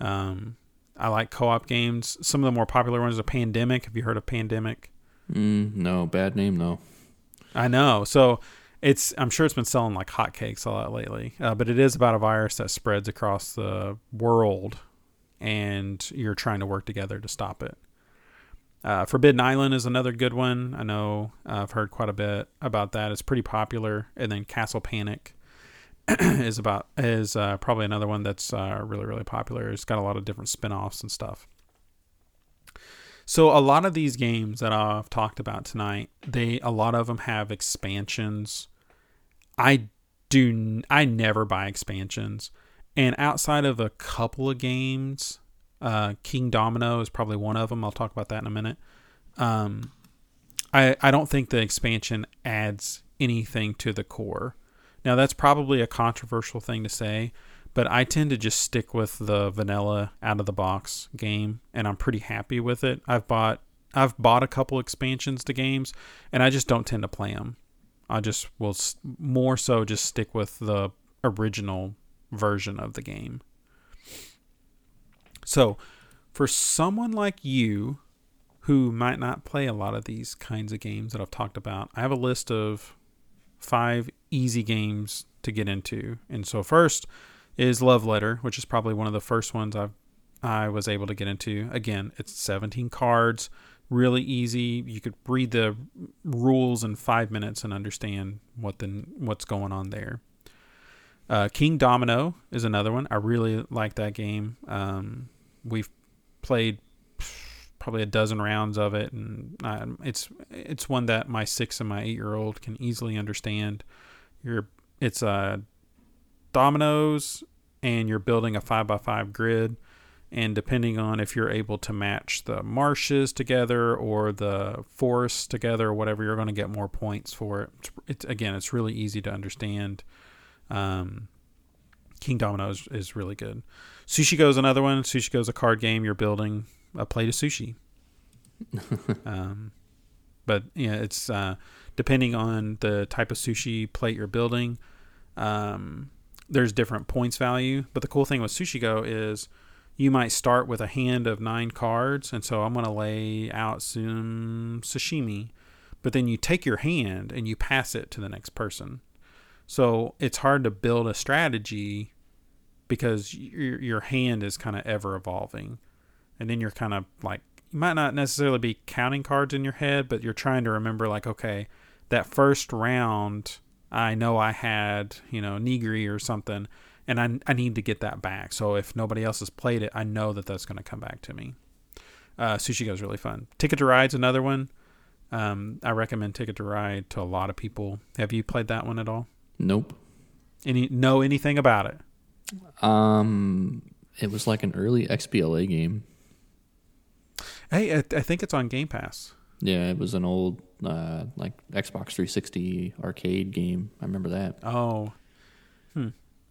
Um, I like co-op games. Some of the more popular ones are Pandemic. Have you heard of Pandemic? Mm, no, bad name, no. I know. So it's I'm sure it's been selling like hotcakes a lot lately. Uh, but it is about a virus that spreads across the world, and you're trying to work together to stop it. Uh, Forbidden Island is another good one. I know uh, I've heard quite a bit about that. It's pretty popular. And then Castle Panic is about is uh, probably another one that's uh, really really popular. It's got a lot of different spin-offs and stuff. So a lot of these games that I've talked about tonight, they a lot of them have expansions. I do I never buy expansions. And outside of a couple of games, uh, Kingdomino is probably one of them. I'll talk about that in a minute. Um, I I don't think the expansion adds anything to the core. Now that's probably a controversial thing to say, but I tend to just stick with the vanilla out of the box game, and I'm pretty happy with it. I've bought I've bought a couple expansions to games, and I just don't tend to play them. I just will more so just stick with the original version of the game. So, for someone like you who might not play a lot of these kinds of games that I've talked about, I have a list of five easy games to get into. And so, first, is Love Letter, which is probably one of the first ones I I was able to get into. Again, it's 17 cards, really easy. You could read the rules in five minutes and understand what the what's going on there. Uh, Kingdomino is another one. I really like that game. Um, we've played probably a dozen rounds of it, and I, it's it's one that my six and my eight year old can easily understand. You're it's a dominoes and you're building a 5 by 5 grid. And depending on if you're able to match the marshes together or the forests together or whatever you're going to get more points for it. It's, it's again it's really easy to understand. Um, Kingdomino is, is really good. Sushi Go's another one. Sushi Go's a card game. You're building a plate of sushi. Um, but yeah it's uh, depending on the type of sushi plate you're building um, there's different points value. But the cool thing with Sushi Go is you might start with a hand of nine cards, and so I'm going to lay out some sashimi. But then you take your hand and you pass it to the next person. So it's hard to build a strategy because your your hand is kind of ever evolving, and then you're kind of like you might not necessarily be counting cards in your head, but you're trying to remember like okay, that first round I know I had, you know, Nigiri or something, and I, I need to get that back. So if nobody else has played it, I know that that's going to come back to me. Uh, Sushi Go is really fun. Ticket to Ride's another one. Um, I recommend Ticket to Ride to a lot of people. Have you played that one at all? Nope. Any know anything about it? Um, it was like an early XBLA game. Hey, I, I think it's on Game Pass. Yeah, it was an old uh, like Xbox 360 arcade game. I remember that. Oh, hmm.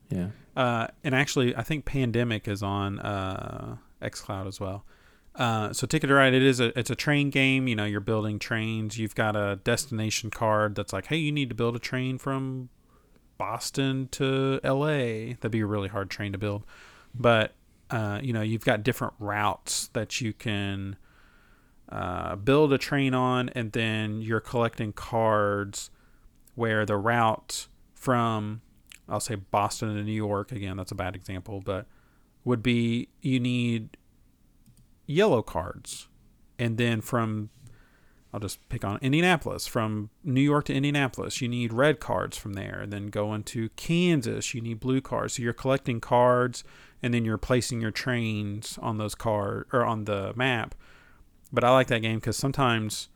Yeah. Uh, and actually, I think Pandemic is on uh, XCloud as well. Uh, so Ticket to Ride, it is a it's a train game. You know, you're building trains. You've got a destination card that's like, hey, you need to build a train from Boston to L.A. That'd be a really hard train to build, but uh, you know, you've got different routes that you can uh, build a train on, and then you're collecting cards where the route from, I'll say Boston to New York, again, that's a bad example, but would be you need yellow cards. And then from, I'll just pick on Indianapolis, from New York to Indianapolis, you need red cards from there. And then going to Kansas, you need blue cards. So you're collecting cards and then you're placing your trains on those cards or on the map but I like that game because sometimes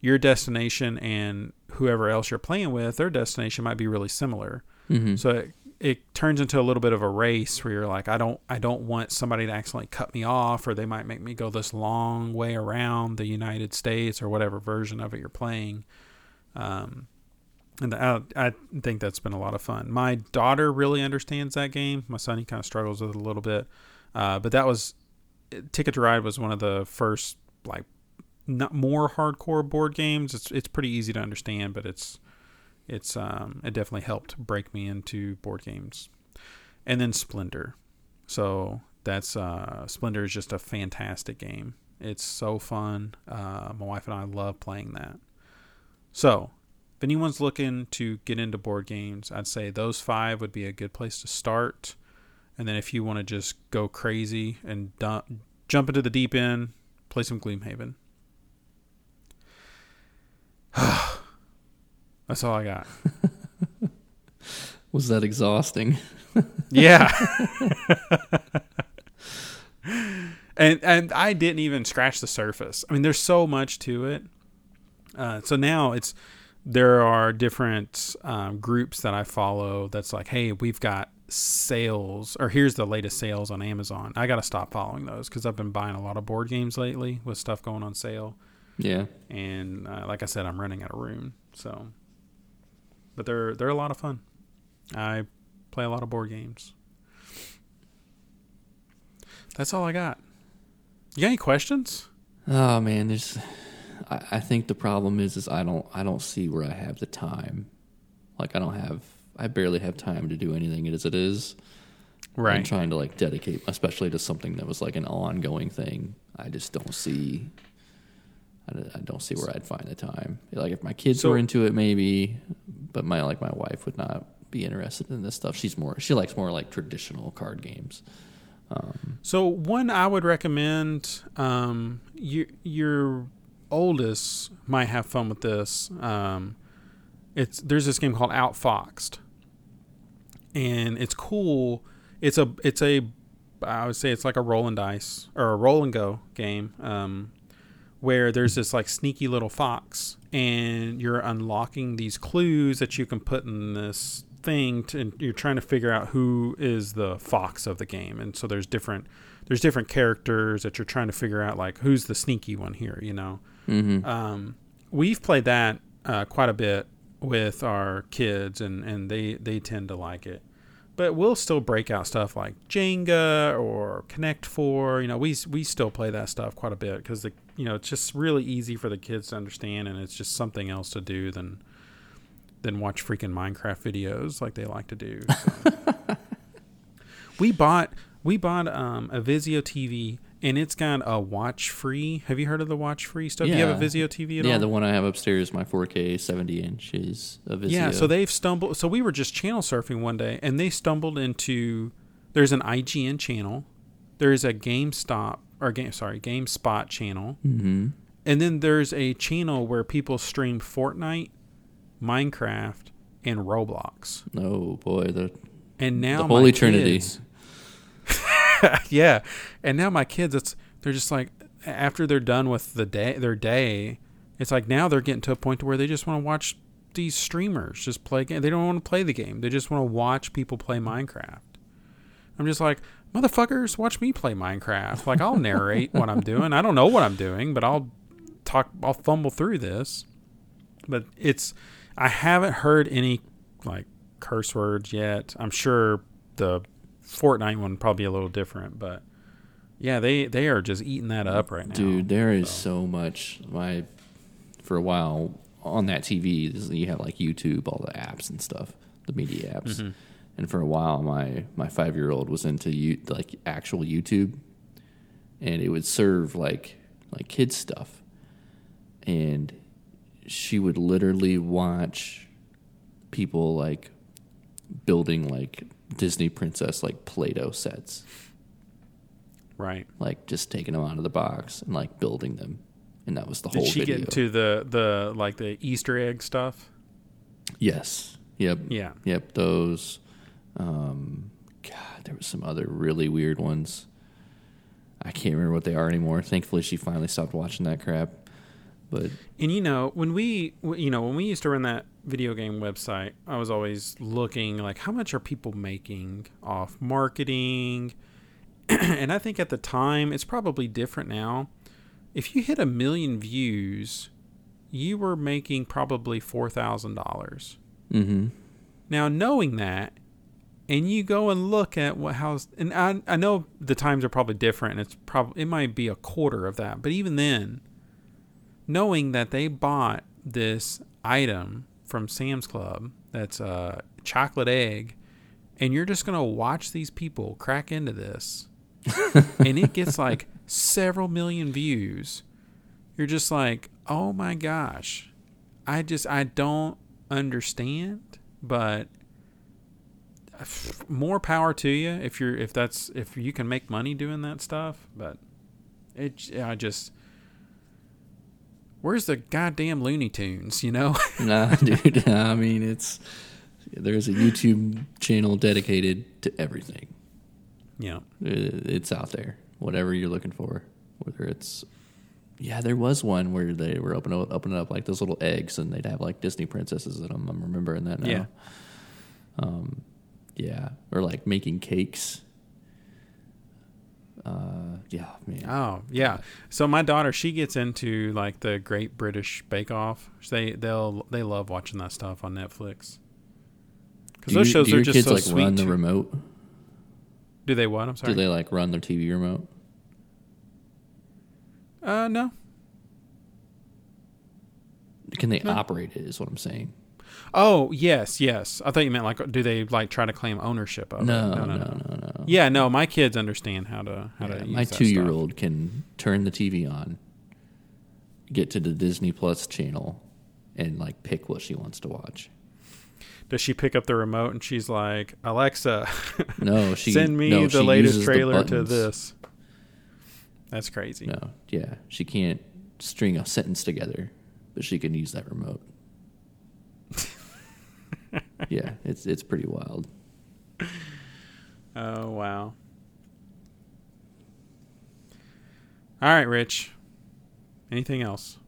your destination and whoever else you're playing with, their destination might be really similar. Mm-hmm. So it, it turns into a little bit of a race where you're like, I don't, I don't want somebody to accidentally cut me off, or they might make me go this long way around the United States or whatever version of it you're playing. Um, and I, I think that's been a lot of fun. My daughter really understands that game. My son, he kind of struggles with it a little bit. Uh, but that was Ticket to Ride was one of the first like not more hardcore board games. It's it's pretty easy to understand, but it's it's um, it definitely helped break me into board games. And then Splendor. So that's uh, Splendor is just a fantastic game. It's so fun. Uh, my wife and I love playing that. So if anyone's looking to get into board games, I'd say those five would be a good place to start. And then if you want to just go crazy and dump, jump into the deep end, play some Gloomhaven. That's all I got. Was that exhausting? yeah. and and I didn't even scratch the surface. I mean, there's so much to it. Uh, so now it's there are different um, groups that I follow. That's like, hey, we've got sales, or here's the latest sales on Amazon. I got to stop following those because I've been buying a lot of board games lately with stuff going on sale. Yeah. And uh, like I said, I'm running out of room. So, but they're they're a lot of fun. I play a lot of board games. That's all I got. You got any questions? Oh man, there's. I, I think the problem is, is I don't, I don't see where I have the time. Like I don't have, I barely have time to do anything as it is. I'm Right. trying to like dedicate, especially to something that was like an ongoing thing. I just don't see. I don't- I don't see where I'd find the time. Like if my kids So- were into it, maybe, but my like my wife would not be interested in this stuff. She's more, she likes more like traditional card games. Um, So one I would recommend. Um, your your oldest might have fun with this. Um, it's there's this game called Outfoxed, and it's cool. It's a it's a I would say it's like a roll and dice or a roll and go game. Um, where there's this like sneaky little fox and you're unlocking these clues that you can put in this thing to, and you're trying to figure out who is the fox of the game and so there's different there's different characters that you're trying to figure out like who's the sneaky one here you know mhm. um, we've played that uh, quite a bit with our kids and, and they, they tend to like it but we'll still break out stuff like Jenga or Connect Four. You know, we we still play that stuff quite a bit because the you know it's just really easy for the kids to understand, and it's just something else to do than than watch freaking Minecraft videos like they like to do. So. we bought we bought um, a Vizio TV, and it's got a watch free. Have you heard of the watch free stuff? Do you have a Yeah. Vizio TV at yeah, all? the one I have upstairs, my 4K 70 inch is a Vizio. Yeah, so they've stumbled. So we were just channel surfing one day, and they stumbled into. There's an IGN channel, there's a GameStop or game sorry GameSpot channel, hmm and then there's a channel where people stream Fortnite, Minecraft, and Roblox. Oh boy, the And now the Holy Trinity. kids- yeah, and now my kids, it's they're just like after they're done with the day, their day, it's like now they're getting to a point to where they just want to watch these streamers just play game. They don't want to play the game. They just want to watch people play Minecraft. I'm just like, motherfuckers, watch me play Minecraft. Like I'll narrate what I'm doing. I don't know what I'm doing, but I'll talk. I'll fumble through this. But it's, I haven't heard any like curse words yet. I'm sure the Fortnite one probably a little different, but yeah, they they are just eating that up right now. Dude, there is so. so much. My for a while on that TV, you have like YouTube, all the apps and stuff, the media apps. Mhm. And for a while, my my five year old was into you like actual YouTube, and it would serve like like kids stuff, and she would literally watch people like building like Disney princess like Play-Doh sets right. like just taking them out of the box and like building them, and that was the Did whole Did she video. get into the the like the Easter egg stuff? yes. Yep. Yeah. Yep. Those. Um, God, there was some other really weird ones. I can't remember what they are anymore. Thankfully, she finally stopped watching that crap. But And you know, when we, you know, when we used to run that video game website, I was always looking like how much are people making off marketing? and I think at the time, it's probably different now. If you hit a million views, you were making probably $4,000. mm-hmm. Now, knowing that, and you go and look at what how's and I I know the times are probably different and it's probably it might be a quarter of that, but even then, knowing that they bought this item from Sam's Club that's a chocolate egg, and you're just gonna watch these people crack into this, and it gets like several million views, you're just like, oh my gosh, I just I don't understand, but more power to you if you're if that's if you can make money doing that stuff. But it I just where's the goddamn Looney Tunes? You know? Nah, dude. I mean, it's there's a YouTube channel dedicated to everything. Yeah. It's out there. Whatever you're looking for, whether it's yeah, there was one where they were opening opening up like those little eggs, and they'd have like Disney princesses in them. I'm remembering that now. Yeah. Um, yeah, or like making cakes. Uh, yeah, man. Oh yeah. So my daughter, she gets into like the Great British Bake Off. They they'll they love watching that stuff on Netflix. Because those you- shows do are just kids so like sweet. run the remote? Do they what? I'm sorry. Do they like run their TV remote? uh no. Can they No. operate it? Is what I'm saying. Oh yes, yes. I thought you meant like do they like try to claim ownership of No, it? no, no, no. Yeah, no. My kids understand how to how Yeah, to. my use that two year stuff. old can turn the TV on, get to the Disney Plus channel, and like pick what she wants to watch. Does she pick up the remote and she's like, Alexa, No, she send me no, the latest uses the trailer to this? That's crazy. No, yeah, she can't string a sentence together, but she can use that remote. yeah, it's it's pretty wild. Oh wow. All right, Rich. Anything else?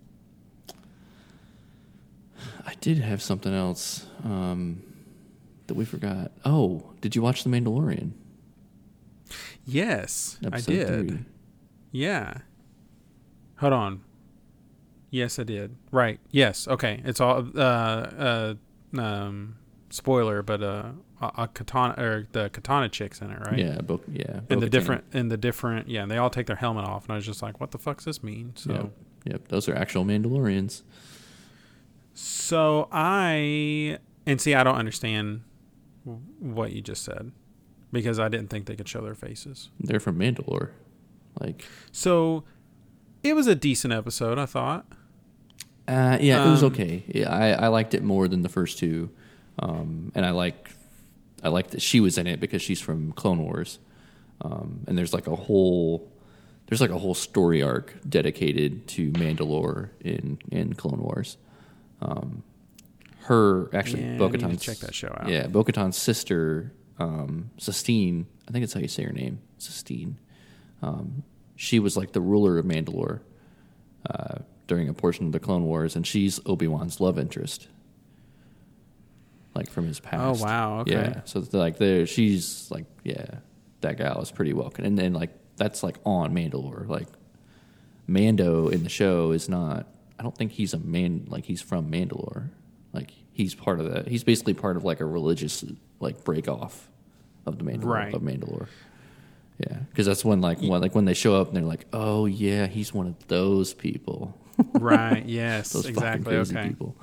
I did have something else um, that we forgot. Oh, did you watch The Mandalorian? Yes, I did. three? Yeah. Hold on. Yes, I did. Right. Yes. Okay. It's all uh uh um spoiler, but uh a, a katana or the katana chicks in it, right? Yeah, Bo- yeah. And Bo-Katan. the different and the different yeah, and they all take their helmet off and I was just like, what the fuck fuck's this mean? So Yep, yep. Those are actual Mandalorians. So I and see, I don't understand what you just said because I didn't think they could show their faces. They're from Mandalore. Like, So it was a decent episode, I thought. uh, yeah, it was Um, okay. Yeah, I, I liked it more than the first two, um, and I like I like that she was in it because she's from Clone Wars, um, and there's like a whole there's like a whole story arc dedicated to Mandalore in in Clone Wars. Um, her actually, Yeah, Bo-Katan's check that show out. Yeah, Bo Katan's sister, um, Sistine. I think that's how you say her name, Sistine. Um, she was like the ruler of Mandalore uh, during a portion of the Clone Wars, and she's Obi Wan's love interest, like from his oh, past. Oh, wow, okay. Yeah, so like there, she's like, yeah, that guy was pretty welcome, and then like that's like on Mandalore. Like Mando in the show is not. I don't think he's a man. Like he's from Mandalore. Like he's part of that. He's basically part of like a religious like break off of the Mandalore Right. of Mandalore. Yeah, because that's when like when like when they show up and they're like, oh yeah, he's one of those people. right. Yes. exactly. Okay. people.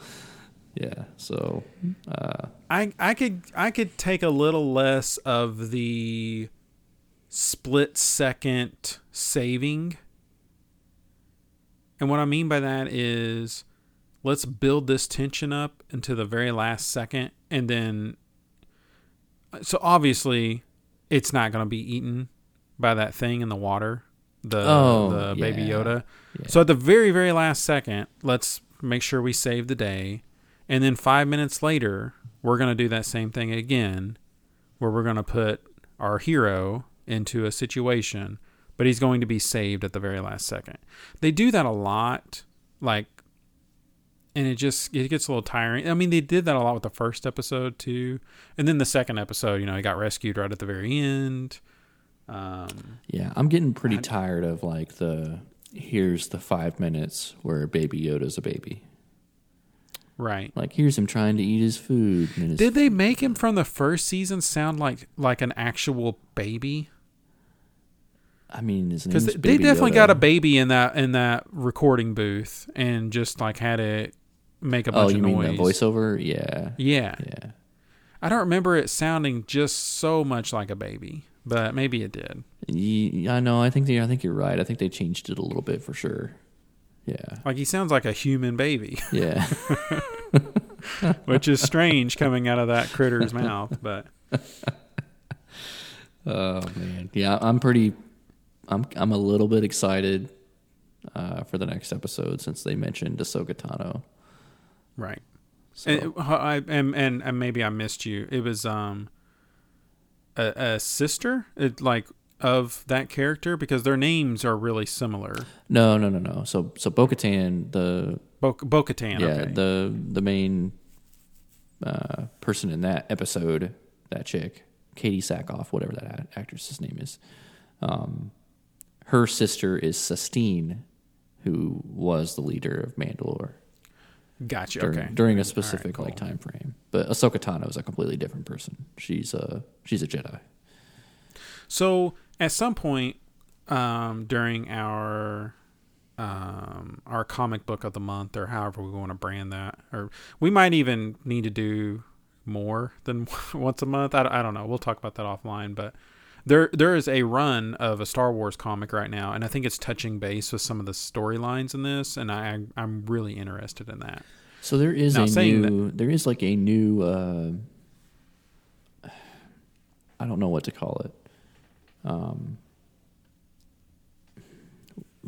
Yeah. So uh, I I could I could take a little less of the split second saving. And what I mean by that is let's build this tension up into the very last second and then so obviously it's not going to be eaten by that thing in the water the Oh, the baby yeah. Yoda. Yeah. So at the very very last second, let's make sure we save the day. And then 5 minutes later, we're going to do that same thing again where we're going to put our hero into a situation, but he's going to be saved at the very last second. They do that a lot like and it just it gets a little tiring. I mean, they did that a lot with the first episode too, and then the second episode, you know, he got rescued right at the very end. Um, yeah, I'm getting pretty I- tired of like the here's the five minutes where Baby Yoda's a baby. Right. Like here's him trying to eat his food. His Did they make him from the first season sound like like an actual baby? I mean, Because they definitely Yoda. got a baby in that in that recording booth and just like had it make a Oh, bunch you of mean noise. the voiceover? Yeah, Yeah, yeah. I don't remember it sounding just so much like a baby, but maybe it did. Ye- I know. I think they, I think you're right. I think they changed it a little bit for sure. Yeah, Like he sounds like a human baby, yeah. which is strange coming out of that critter's mouth. But oh man, yeah. I'm pretty. I'm I'm a little bit excited uh, for the next episode since they mentioned Ahsoka Tano. right. So, And, I, and and and maybe I missed you. It was um a, a sister. It like of that character because their names are really similar. No, no, no, no. So so Bo-Katan, the Bo Katan. yeah, okay. the the main uh, person in that episode, that chick, Katee Sackhoff, whatever that actress's name is. Um, her sister is Sistine, who was the leader of Mandalore gotcha. during, okay. during a All right, specific cool. like time frame. But Ahsoka Tano is a completely different person. She's a she's a Jedi. So at some point um, during our um, our comic book of the month, or however we want to brand that, or we might even need to do more than once a month. I, I don't know. We'll talk about that offline, but. There, there is a run of a Star Wars comic right now, and I think it's touching base with some of the storylines in this, and I, I'm really interested in that. So there is Now, a saying new there is like a new uh, I don't know what to call it. Um,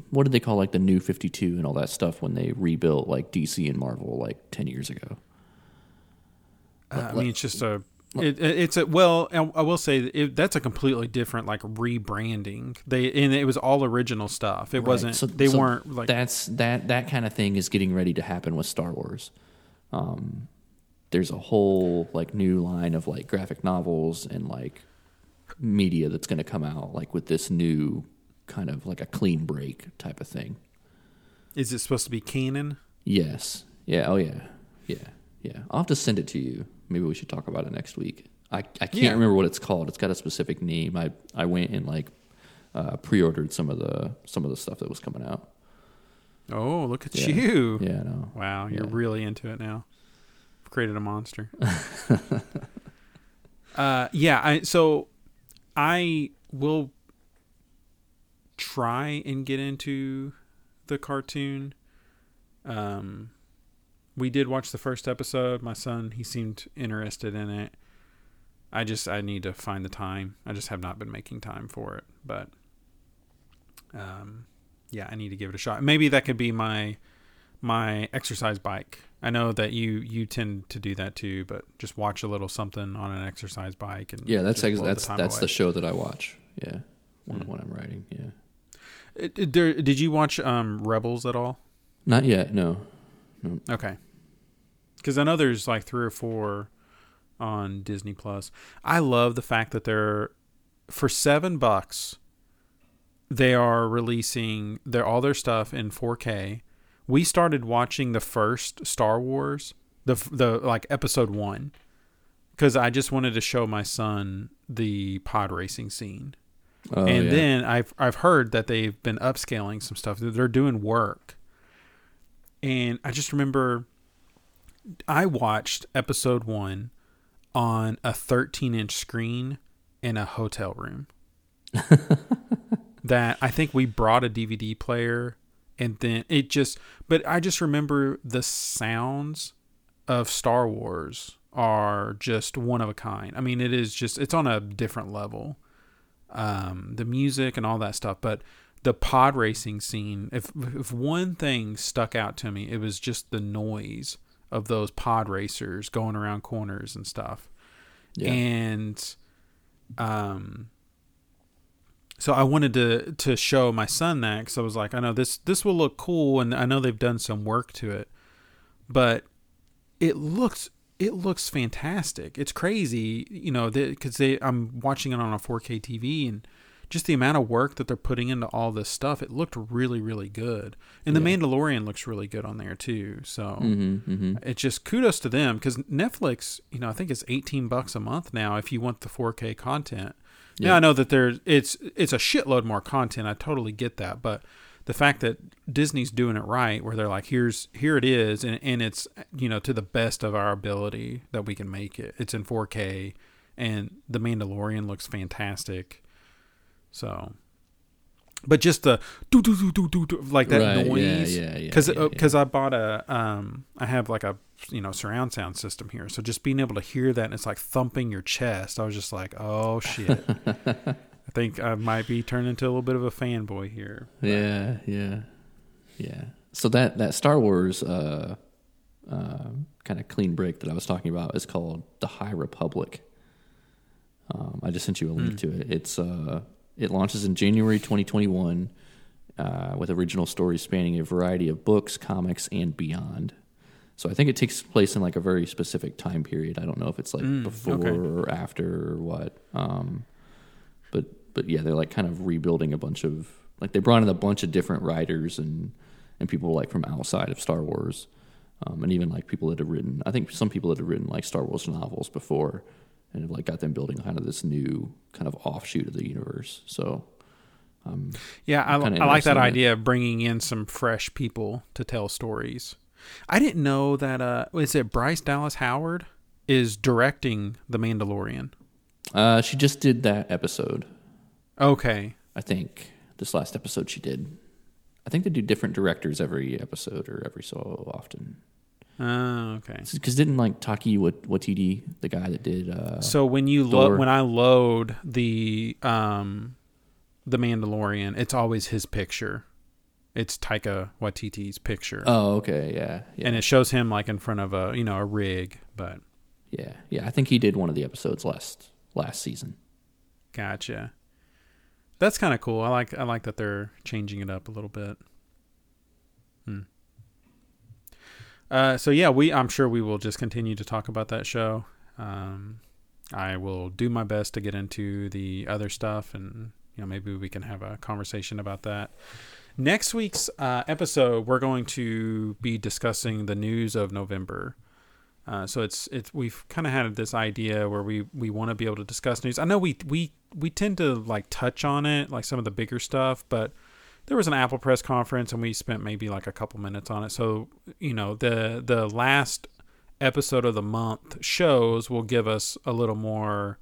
what did they call like the new 52 and all that stuff when they rebuilt like DC and Marvel like 10 years ago? Uh, I mean, it's just a. It, it- it's a well. I will say that it, that's a completely different like rebranding. They and it was all original stuff. It Right. wasn't. So- they so weren't like. that's that that kind of thing is getting ready to happen with Star Wars. Um, there's a whole like new line of like graphic novels and like media that's going to come out like with this new kind of like a clean break type of thing. Is it supposed to be canon? Yes. Yeah. Oh yeah. Yeah. Yeah. I'll have to send it to you. Maybe we should talk about it next week. I, I can't Yeah. remember what it's called. It's got a specific name. I I went and like uh, pre-ordered some of the some of the stuff that was coming out. Oh, look at Yeah. you! Yeah. No. Wow, you're Yeah. really into it now. I've created a monster. uh, yeah. I so I will try and get into the cartoon. Um, we did watch the first episode. My son, he seemed interested in it. I just I need to find the time. I just have not been making time for it, but um, yeah, I need to give it a shot. Maybe that could be my my exercise bike. I know that you you tend to do that too, but just watch a little something on an exercise bike and Yeah, that's ex- that's time that's away. the show that I watch. Yeah, when Mm. when I'm writing. Yeah, It- it- there- did you watch um, Rebels at all? not yet. No. Okay, because I know there's like three or four on Disney Plus. I love the fact that they're for seven bucks. They are releasing their all their stuff in 4K. We started watching the first Star Wars, the the like episode one, because I just wanted to show my son the pod racing scene. Oh, and yeah. then I've I've heard that they've been upscaling some stuff. They're doing work, and I just remember I watched episode one on a 13 inch screen in a hotel room. that I think we brought a DVD player, and then it just. But I just remember the sounds of Star Wars are just one of a kind. I mean, it is just it's on a different level um, the music and all that stuff. But the pod racing scene, if if one thing stuck out to me, it was just the noise of those pod racers going around corners and stuff. Yeah. And um, so I wanted to to show my son that because I was like, I know this this will look cool, and I know they've done some work to it, but it looks it looks fantastic. It's crazy, you know, because they I'm watching it on a 4K TV and just the amount of work that they're putting into all this stuff. It looked really really good, and the Mandalorian looks really good on there too. So hmm hmm it's just kudos to them because Netflix, you know, I think it's 18 bucks a month now if you want the 4K content. Yeah, Yeah. I know that there's it's it's a shitload more content. I totally get that, but the fact that Disney's doing it right, where they're like, here's here it is, and and it's you know to the best of our ability that we can make it. It's in 4K, and the Mandalorian looks fantastic. So, but just the do do do do do like that Right, noise yeah, yeah, because yeah, yeah. because I bought a um I have like a you know surround sound system here, so just being able to hear that and it's like thumping your chest. I was just like, oh shit. I think I might be turning into a little bit of a fanboy here. Yeah, yeah, yeah. So that that Star Wars uh, uh, kind of clean break that I was talking about is called the High Republic. Um, I just sent you a link Mm. to it. It's uh, It launches in January 2021 uh, with original stories spanning a variety of books, comics, and beyond. So I think it takes place in like a very specific time period. I don't know if it's like Mm, before okay. or after or what. Um, but but yeah, they're like kind of rebuilding a bunch of like they brought in a bunch of different writers and and people like from outside of Star Wars, um, and even like people that have written. I think some people that have written like Star Wars novels before, and have like got them building kind of this new kind of offshoot of the universe. So Yeah, I, I like that interested in it. idea of bringing in some fresh people to tell stories. I didn't know that. Uh, is it Bryce Dallas Howard is directing The Mandalorian? uh, she just did that episode. Okay, I think this last episode she did. I think they do different directors every episode or every so often. uh, okay. Because didn't like Taki Wat- Watiti, the guy that did uh, So when you lo- when I load the um, The Mandalorian, it's always his picture. It's Taika Waititi's picture, Oh, okay, yeah, yeah, and it shows him like in front of a you know a rig. But yeah, yeah. I think he did one of the episodes last last season. Gotcha. That's kind of cool. I like I like that they're changing it up a little bit. Hmm. Uh, so yeah, we I'm sure we will just continue to talk about that show. Um, I will do my best to get into the other stuff, and you know maybe we can have a conversation about that. Next week's uh, episode, we're going to be discussing the news of November. Uh, so it's it's we've kind of had this idea where we we want to be able to discuss news. I know we we we tend to like touch on it, like some of the bigger stuff, but there was an Apple press conference and we spent maybe like a couple minutes on it. So you know the the last episode of the month shows will give us a little more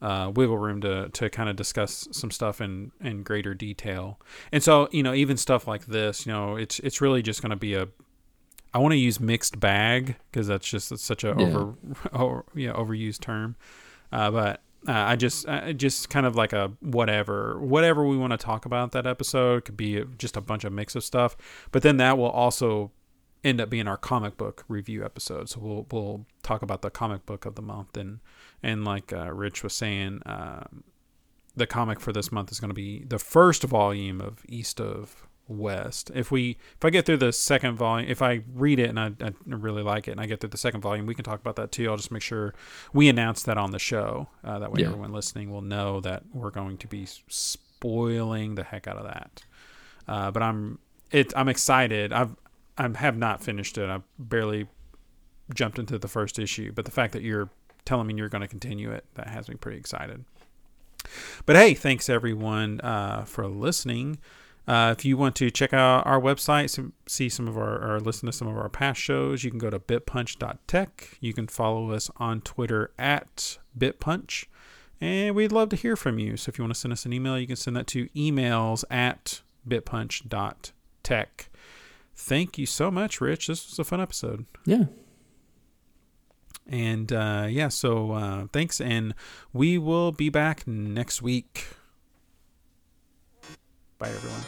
uh, wiggle room to to kind of discuss some stuff in in greater detail. And so you know even stuff like this, you know, it's it's really just going to be a I want to use mixed bag because that's just such a Yeah. over, over yeah overused term. Uh, but uh, I just uh, just kind of like a whatever whatever we want to talk about that episode could be just a bunch of mix of stuff. But then that will also end up being our comic book review episode. So we'll we'll talk about the comic book of the month and and like uh, Rich was saying, um, the comic for this month is going to be the first volume of East of West. If we if I get through the second volume, if I read it and I, I really like it and I get through the second volume, we can talk about that too. I'll just make sure we announce that on the show. Uh, that way, Yeah. everyone listening will know that we're going to be spoiling the heck out of that. Uh, but I'm it. I'm excited. I've I have not finished it. I barely jumped into the first issue, but the fact that you're telling me you're going to continue it that has me pretty excited. But hey, thanks everyone uh, for listening. Uh, if you want to check out our website, see some of our, or listen to some of our past shows, you can go to bitpunch.tech. You can follow us on Twitter at bitpunch. And we'd love to hear from you. So if you want to send us an email, you can send that to emails at bitpunch.tech. Thank you so much, Rich. This was a fun episode. Yeah, And uh, yeah, so uh, thanks. And we will be back next week. Bye, everyone.